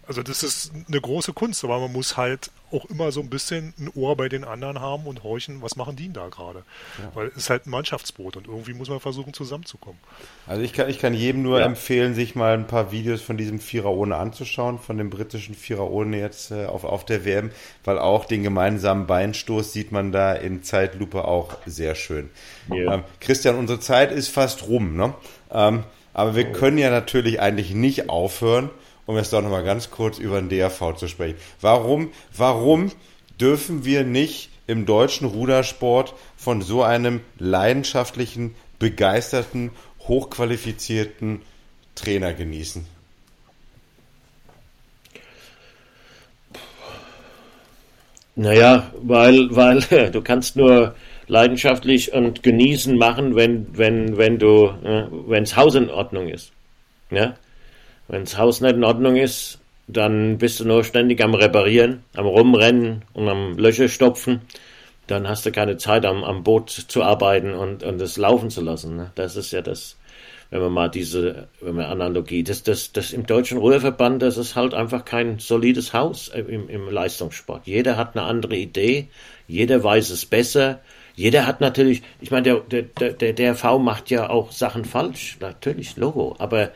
Also das ist eine große Kunst, aber man muss halt auch immer so ein bisschen ein Ohr bei den anderen haben und horchen, was machen die denn da gerade? Ja. Weil es ist halt ein Mannschaftsboot und irgendwie muss man versuchen zusammenzukommen. Also ich kann, ich kann jedem nur Ja. empfehlen, sich mal ein paar Videos von diesem Vierer ohne anzuschauen, von dem britischen Vierer ohne jetzt äh, auf, auf der WM, weil auch den gemeinsamen Beinstoß sieht man da in Zeitlupe auch sehr schön. Ja. Ähm, Christian, unsere Zeit ist fast rum, ne? Ähm, aber wir können ja natürlich eigentlich nicht aufhören, um jetzt doch nochmal ganz kurz über den DRV zu sprechen. Warum, warum dürfen wir nicht im deutschen Rudersport von so einem leidenschaftlichen, begeisterten, hochqualifizierten Trainer genießen? Naja, weil, weil (laughs) du kannst nur leidenschaftlich und genießen machen, wenn, wenn, wenn du, äh, wenn's Haus in Ordnung ist. Ja? Wenn's Haus nicht in Ordnung ist, dann bist du nur ständig am Reparieren, am Rumrennen und am Löcher stopfen. Dann hast du keine Zeit, am, am Boot zu arbeiten und, und es laufen zu lassen. Ne? Das ist ja das, wenn man mal diese, wenn man Analogie, das, das, das im deutschen Ruderverband, das ist halt einfach kein solides Haus im, im Leistungssport. Jeder hat eine andere Idee, jeder weiß es besser. Jeder hat natürlich, ich meine, der, der, der, der DRV macht ja auch Sachen falsch, natürlich, Logo. Aber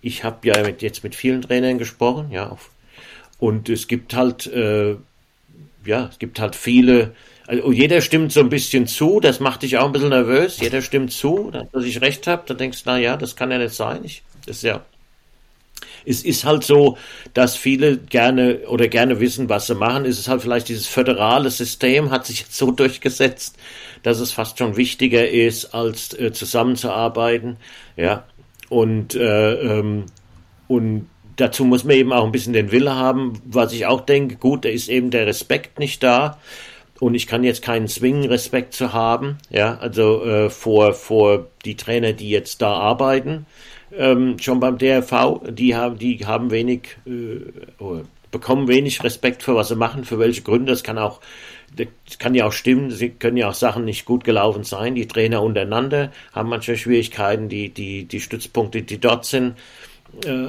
ich habe ja mit, jetzt mit vielen Trainern gesprochen, ja, und es gibt halt, äh, ja, es gibt halt viele, also jeder stimmt so ein bisschen zu, das macht dich auch ein bisschen nervös, jeder stimmt zu, dass ich recht habe, da denkst du, na ja, das kann ja nicht sein, ich, das ist ja, es ist halt so, dass viele gerne oder gerne wissen, was sie machen. Es ist halt vielleicht dieses föderale System hat sich jetzt so (laughs) durchgesetzt, dass es fast schon wichtiger ist, als äh, zusammenzuarbeiten. Ja, und, äh, ähm, und dazu muss man eben auch ein bisschen den Wille haben, was ich auch denke, gut, da ist eben der Respekt nicht da. Und ich kann jetzt keinen zwingen, Respekt zu haben, ja, also äh, vor, vor die Trainer, die jetzt da arbeiten ähm, schon beim DRV, die haben, die haben wenig, äh, bekommen wenig Respekt für was sie machen, für welche Gründe. Das kann auch, das kann ja auch stimmen. Sie können ja auch Sachen nicht gut gelaufen sein. Die Trainer untereinander haben manchmal Schwierigkeiten. Die, die, die Stützpunkte, die dort sind, äh,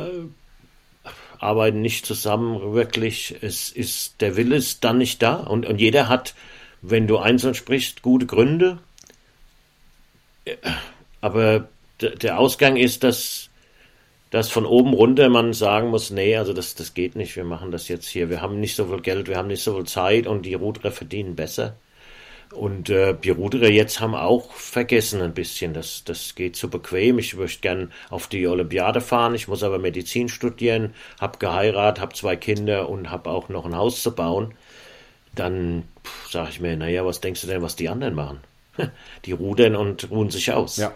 arbeiten nicht zusammen wirklich. Es ist, der Wille ist dann nicht da. Und, und jeder hat, wenn du einzeln sprichst, gute Gründe. Aber der Ausgang ist, dass, dass von oben runter man sagen muss, nee, also das, das geht nicht, wir machen das jetzt hier. Wir haben nicht so viel Geld, wir haben nicht so viel Zeit und die Ruderer verdienen besser. Und äh, die Ruderer jetzt haben auch vergessen ein bisschen, das, das geht zu bequem. Ich möchte gern auf die Olympiade fahren, ich muss aber Medizin studieren, habe geheiratet, habe zwei Kinder und habe auch noch ein Haus zu bauen. Dann sage ich mir, naja, was denkst du denn, was die anderen machen? (laughs) Die rudern und ruhen sich aus. Ja.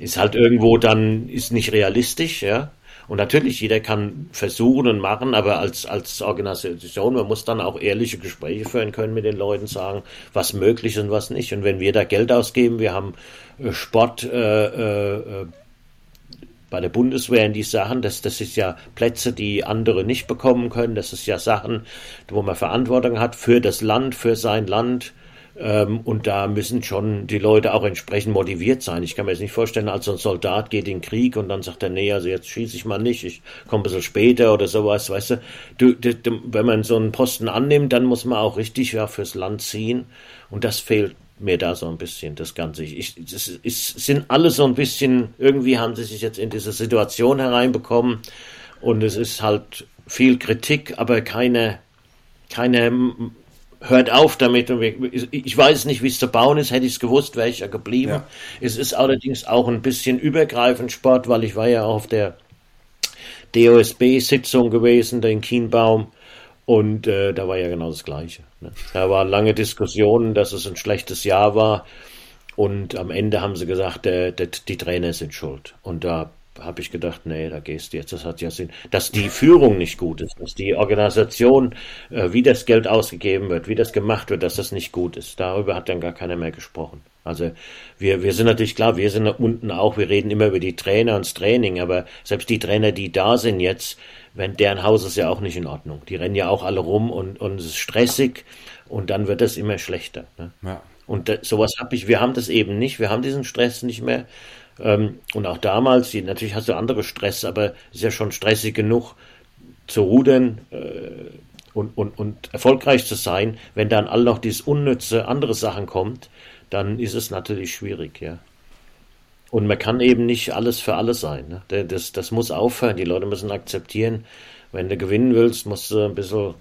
Ist halt irgendwo dann, ist nicht realistisch, ja. Und natürlich, jeder kann versuchen und machen, aber als, als Organisation, man muss dann auch ehrliche Gespräche führen können mit den Leuten, sagen, was möglich ist und was nicht. Und wenn wir da Geld ausgeben, wir haben äh, Sport äh, äh, bei der Bundeswehr in die Sachen, das, das ist ja Plätze, die andere nicht bekommen können. Das ist ja Sachen, wo man Verantwortung hat für das Land, für sein Land. Ähm, und da müssen schon die Leute auch entsprechend motiviert sein. Ich kann mir jetzt nicht vorstellen, als so ein Soldat geht in den Krieg und dann sagt er, nee, also jetzt schieße ich mal nicht, ich komme ein bisschen später oder sowas, weißt du? Du, du, du. Wenn man so einen Posten annimmt, dann muss man auch richtig ja, fürs Land ziehen. Und das fehlt mir da so ein bisschen, das Ganze. Ich, das ist, sind alle so ein bisschen, irgendwie haben sie sich jetzt in diese Situation hereinbekommen und es ist halt viel Kritik, aber keine, keine hört auf damit. Und ich weiß nicht, wie es zu bauen ist. Hätte ich es gewusst, wäre ich ja geblieben. Ja. Es ist allerdings auch ein bisschen übergreifend Sport, weil ich war ja auf der DOSB-Sitzung gewesen, in Kienbaum. Und äh, da war ja genau das Gleiche. Ne? Da waren lange Diskussionen, dass es ein schlechtes Jahr war. Und am Ende haben sie gesagt, der, der, die Trainer sind schuld. Und da habe ich gedacht, nee, da gehst du jetzt, das hat ja Sinn. Dass die Führung nicht gut ist, dass die Organisation, äh, wie das Geld ausgegeben wird, wie das gemacht wird, dass das nicht gut ist. Darüber hat dann gar keiner mehr gesprochen. Also wir, wir sind natürlich klar, wir sind unten auch, wir reden immer über die Trainer und das Training, aber selbst die Trainer, die da sind jetzt, wenn deren Haus ist ja auch nicht in Ordnung. Die rennen ja auch alle rum und, und es ist stressig und dann wird das immer schlechter. Ne? Ja. Und da, sowas habe ich, wir haben das eben nicht, wir haben diesen Stress nicht mehr. Ähm, und auch damals, natürlich hast du andere Stress, aber es ist ja schon stressig genug zu rudern äh, und, und, und erfolgreich zu sein. Wenn dann all noch dieses unnütze andere Sachen kommt, dann ist es natürlich schwierig, ja. Und man kann eben nicht alles für alles sein. Ne? Das, das muss aufhören. Die Leute müssen akzeptieren, wenn du gewinnen willst, musst du ein bisschen,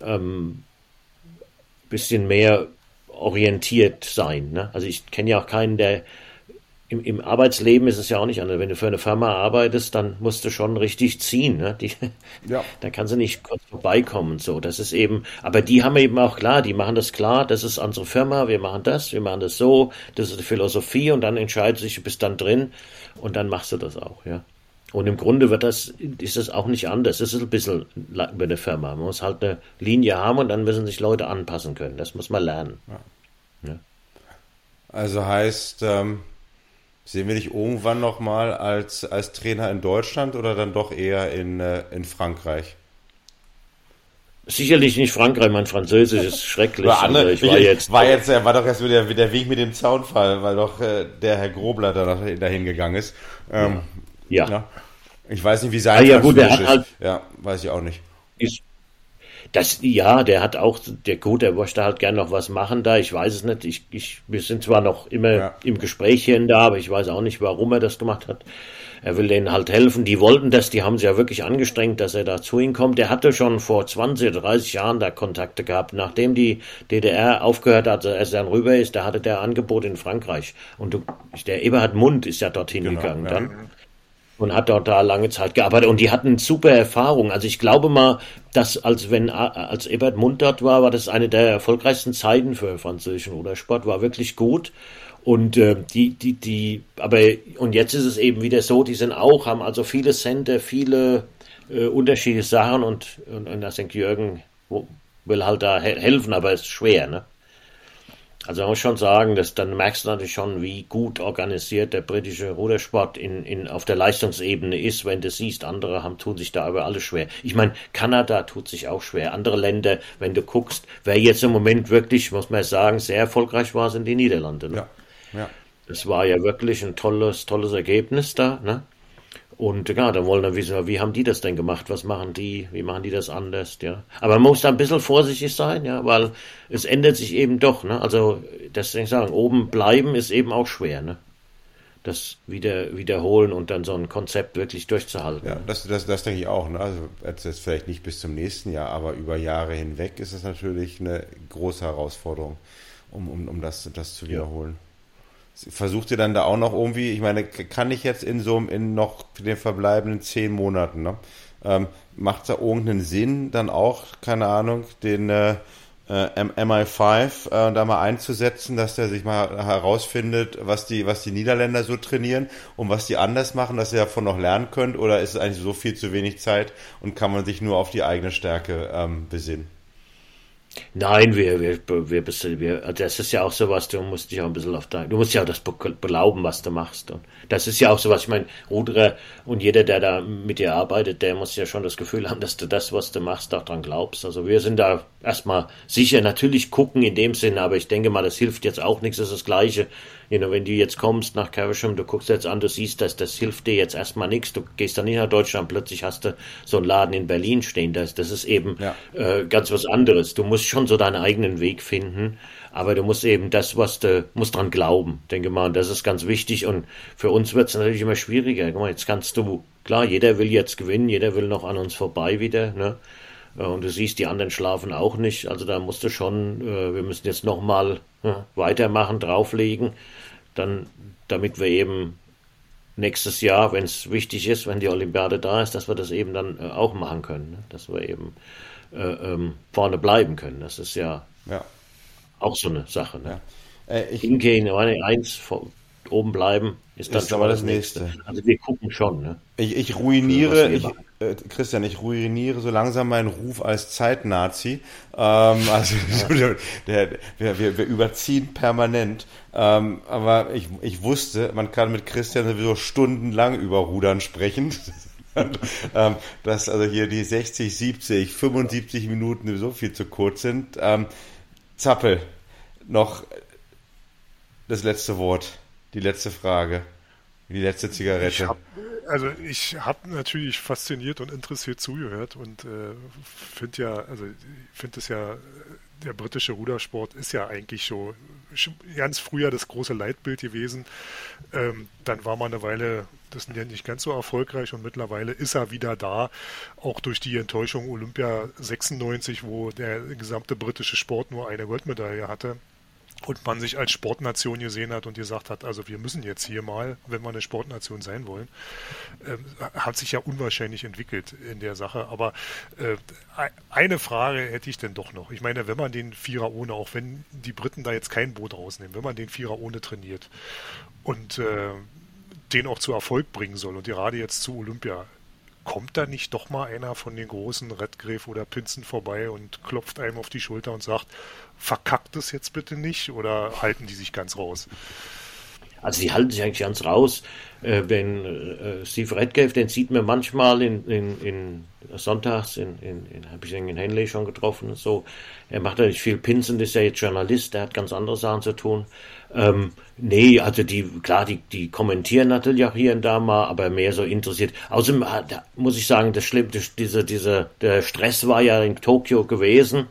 ähm, bisschen mehr orientiert sein. Ne? Also ich kenne ja auch keinen, der im, im Arbeitsleben ist es ja auch nicht anders. Wenn du für eine Firma arbeitest, dann musst du schon richtig ziehen. Ne? Die, ja. (laughs) Da kannst du nicht kurz vorbeikommen. So, das ist eben. Aber die haben eben auch klar. Die machen das klar. Das ist unsere Firma. Wir machen das. Wir machen das so. Das ist die Philosophie. Und dann entscheidet sich, du bist dann drin. Und dann machst du das auch. Ja. Und im Grunde wird das, ist das auch nicht anders. Es ist ein bisschen über eine Firma. Man muss halt eine Linie haben und dann müssen sich Leute anpassen können. Das muss man lernen. Ja. Ja. Also heißt, ähm, Sehen wir dich irgendwann nochmal als, als Trainer in Deutschland oder dann doch eher in, äh, in Frankreich? Sicherlich nicht Frankreich, mein Französisch ist schrecklich. Andere, ich war, (laughs) jetzt, war jetzt, war doch erst wieder der Weg mit dem Zaunfall, weil doch äh, der Herr Grobler da dahin gegangen ist. Ähm, ja. ja. Ich weiß nicht, wie sein ah, ja, gut, der hat halt, Ja, weiß ich auch nicht. Ist, das, ja, der hat auch, der gut, der möchte halt gern noch was machen da. Ich weiß es nicht. Ich, ich, wir sind zwar noch immer ja. im Gespräch hier und da, aber ich weiß auch nicht, warum er das gemacht hat. Er will denen halt helfen. Die wollten das, die haben sich ja wirklich angestrengt, dass er da zu ihnen kommt. Der hatte schon vor 20 oder 30 Jahren da Kontakte gehabt. Nachdem die DDR aufgehört hat, als er dann rüber ist, da hatte der Angebot in Frankreich. Und du, der Eberhard Mund ist ja dorthin genau, gegangen ja. dann und hat dort da lange Zeit gearbeitet und die hatten super Erfahrung. Also ich glaube mal, dass als wenn als Ebert Mund dort war, war das eine der erfolgreichsten Zeiten für französischen Rudersport, war wirklich gut. Und äh, die, die, die, aber und jetzt ist es eben wieder so, die sind auch, haben also viele Center, viele äh, unterschiedliche Sachen und, und, und da denkt Jürgen will halt da helfen, aber es ist schwer, ne? Also man muss schon sagen, dass dann merkst du natürlich schon, wie gut organisiert der britische Rudersport in, in, auf der Leistungsebene ist, wenn du siehst, andere haben, tun sich da aber alles schwer. Ich meine, Kanada tut sich auch schwer. Andere Länder, wenn du guckst, wer jetzt im Moment wirklich, muss man sagen, sehr erfolgreich war, sind die Niederlande. Ne? Ja. ja. Das war ja wirklich ein tolles, tolles Ergebnis da. Ne? Und ja, da wollen wir wissen, wie haben die das denn gemacht? Was machen die? Wie machen die das anders? Ja. Aber man muss da ein bisschen vorsichtig sein, ja, weil es ändert sich eben doch, ne? Also, das ich sagen, oben bleiben ist eben auch schwer, ne? Das wieder wiederholen und dann so ein Konzept wirklich durchzuhalten. Ja, das, das, das denke ich auch. Ne? Also jetzt vielleicht nicht bis zum nächsten Jahr, aber über Jahre hinweg ist es natürlich eine große Herausforderung, um, um, um das, das zu wiederholen. Ja versucht ihr dann da auch noch irgendwie, ich meine, kann ich jetzt in so in noch den verbleibenden zehn Monaten, ne? Ähm, macht da irgendeinen Sinn, dann auch, keine Ahnung, den äh, äh MI5 äh, da mal einzusetzen, dass der sich mal herausfindet, was die, was die Niederländer so trainieren und was die anders machen, dass ihr davon noch lernen könnt, oder ist es eigentlich so viel zu wenig Zeit und kann man sich nur auf die eigene Stärke ähm, besinnen? Nein, wir, wir, wir, wir, das ist ja auch sowas, du musst dich auch ein bisschen auf dein, du musst ja auch das belauben, was du machst. Und das ist ja auch sowas, ich meine, Ruderer und jeder, der da mit dir arbeitet, der muss ja schon das Gefühl haben, dass du das, was du machst, auch dran glaubst. Also wir sind da erstmal sicher, natürlich gucken in dem Sinne, aber ich denke mal, das hilft jetzt auch nichts, das ist das Gleiche you know, wenn du jetzt kommst nach Caversham, du guckst jetzt an, du siehst, dass das hilft dir jetzt erstmal nichts. Du gehst dann nicht nach Deutschland, plötzlich hast du so einen Laden in Berlin stehen. Das, das ist eben ja. äh, ganz was anderes. Du musst schon so deinen eigenen Weg finden. Aber du musst eben das, was du musst dran glauben, denke mal, und das ist ganz wichtig. Und für uns wird es natürlich immer schwieriger. Guck mal, jetzt kannst du, klar, jeder will jetzt gewinnen, jeder will noch an uns vorbei wieder, ne? Und du siehst, die anderen schlafen auch nicht. Also da musst du schon, äh, wir müssen jetzt nochmal ja, weitermachen, drauflegen, dann, damit wir eben nächstes Jahr, wenn es wichtig ist, wenn die Olympiade da ist, dass wir das eben dann äh, auch machen können. Ne? Dass wir eben äh, ähm, vorne bleiben können. Das ist ja, ja. auch so eine Sache. Ne? Ja. Äh, ich, Hingehen, eins vor, oben bleiben, ist dann ist aber das nächste. nächste. Also wir gucken schon. Ne? Ich, ich ruiniere, ich, äh, Christian, ich ruiniere so langsam meinen Ruf als Zeitnazi. Ähm, (laughs) also ja. (laughs) der, der, wir, wir überziehen permanent. Ähm, aber ich, ich wusste, man kann mit Christian sowieso stundenlang über Rudern sprechen. (laughs) (laughs) ähm, dass also hier die 60, 70, 75 Minuten so viel zu kurz sind. Ähm, Zappel, noch das letzte Wort, die letzte Frage, die letzte Zigarette. Ich hab, also ich habe natürlich fasziniert und interessiert zugehört und äh, finde ja, also finde es ja, der britische Rudersport ist ja eigentlich so ganz früher das große Leitbild gewesen. Ähm, dann war man eine Weile das ist ja nicht ganz so erfolgreich und mittlerweile ist er wieder da, auch durch die Enttäuschung Olympia 96, wo der gesamte britische Sport nur eine Goldmedaille hatte und man sich als Sportnation gesehen hat und gesagt hat, also wir müssen jetzt hier mal, wenn wir eine Sportnation sein wollen, äh, hat sich ja unwahrscheinlich entwickelt in der Sache. Aber äh, eine Frage hätte ich denn doch noch. Ich meine, wenn man den Vierer ohne, auch wenn die Briten da jetzt kein Boot rausnehmen, wenn man den Vierer ohne trainiert und äh, den auch zu Erfolg bringen soll und gerade jetzt zu Olympia, kommt da nicht doch mal einer von den großen Redgrave oder Pinzen vorbei und klopft einem auf die Schulter und sagt, verkackt es jetzt bitte nicht oder halten die sich ganz raus? Also die halten sich eigentlich ganz raus. Äh, wenn äh, Steve Redgrave, den sieht man manchmal in, in, in sonntags, in, in, in habe ich in Henley schon getroffen und so. Er macht nicht viel Pinsen, ist ja jetzt Journalist, der hat ganz andere Sachen zu tun. Ähm, nee, also die, klar, die, die kommentieren natürlich auch hier und da mal, aber mehr so interessiert. Außerdem ah, da muss ich sagen, das Schlimme, diese, diese, der Stress war ja in Tokio gewesen.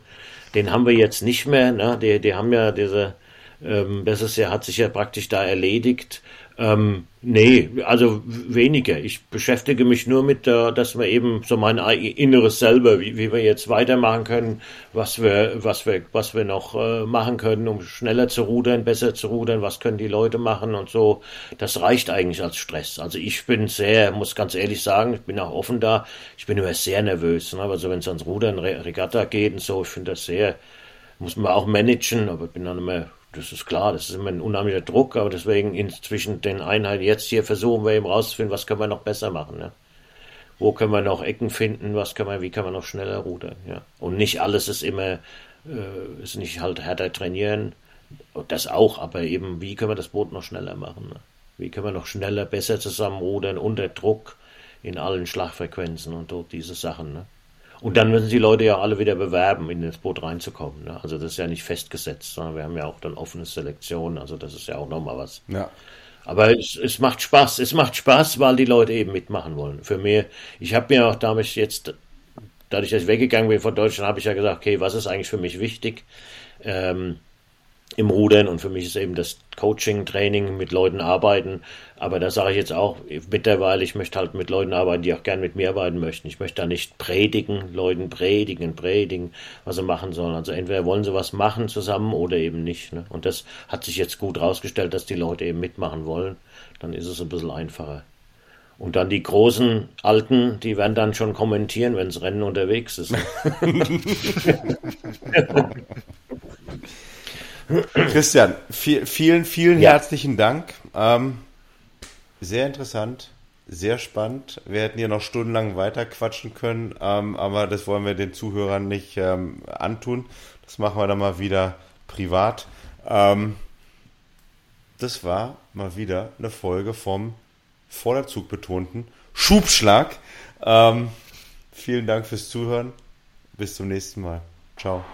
Den haben wir jetzt nicht mehr, ne? Die, die haben ja diese, ähm, das ist ja, hat sich ja praktisch da erledigt. Ähm, nee, also weniger. Ich beschäftige mich nur mit, äh, dass wir eben so mein Inneres selber, wie, wie wir jetzt weitermachen können, was wir, was wir, was wir noch äh, machen können, um schneller zu rudern, besser zu rudern, was können die Leute machen und so. Das reicht eigentlich als Stress. Also ich bin sehr, muss ganz ehrlich sagen, ich bin auch offen da. Ich bin immer sehr nervös. Ne? Also wenn es ans Rudern, Regatta geht und so, ich finde das sehr, muss man auch managen, aber ich bin dann immer das ist klar, das ist immer ein unheimlicher Druck, aber deswegen inzwischen den Einheiten jetzt hier versuchen wir eben rauszufinden, was können wir noch besser machen. Ne? Wo können wir noch Ecken finden, was können wir, wie kann man noch schneller rudern. Ja? Und nicht alles ist immer, äh, ist nicht halt härter trainieren, das auch, aber eben, wie können wir das Boot noch schneller machen? Ne? Wie können wir noch schneller, besser zusammenrudern, unter Druck in allen Schlagfrequenzen und dort diese Sachen. Ne? Und dann müssen die Leute ja alle wieder bewerben, in das Boot reinzukommen. Ne? Also das ist ja nicht festgesetzt, sondern wir haben ja auch dann offene Selektion. Also das ist ja auch nochmal was. Ja. Aber es, es macht Spaß. Es macht Spaß, weil die Leute eben mitmachen wollen. Für mich, ich habe mir auch damals jetzt, dadurch, dass ich weggegangen bin von Deutschland, habe ich ja gesagt, okay, was ist eigentlich für mich wichtig? Ähm, im Rudern und für mich ist eben das Coaching, Training, mit Leuten arbeiten. Aber da sage ich jetzt auch mittlerweile, ich möchte halt mit Leuten arbeiten, die auch gern mit mir arbeiten möchten. Ich möchte da nicht predigen, Leuten predigen, predigen, was sie machen sollen. Also entweder wollen sie was machen zusammen oder eben nicht. Ne? Und das hat sich jetzt gut rausgestellt, dass die Leute eben mitmachen wollen. Dann ist es ein bisschen einfacher. Und dann die großen Alten, die werden dann schon kommentieren, wenn das Rennen unterwegs ist. (laughs) (laughs) Christian, viel, vielen, vielen ja. herzlichen Dank. Ähm, sehr interessant, sehr spannend. Wir hätten hier noch stundenlang weiter quatschen können, ähm, aber das wollen wir den Zuhörern nicht ähm, antun. Das machen wir dann mal wieder privat. Ähm, das war mal wieder eine Folge vom Vorderzug betonten Schubschlag. Ähm, vielen Dank fürs Zuhören. Bis zum nächsten Mal. Ciao.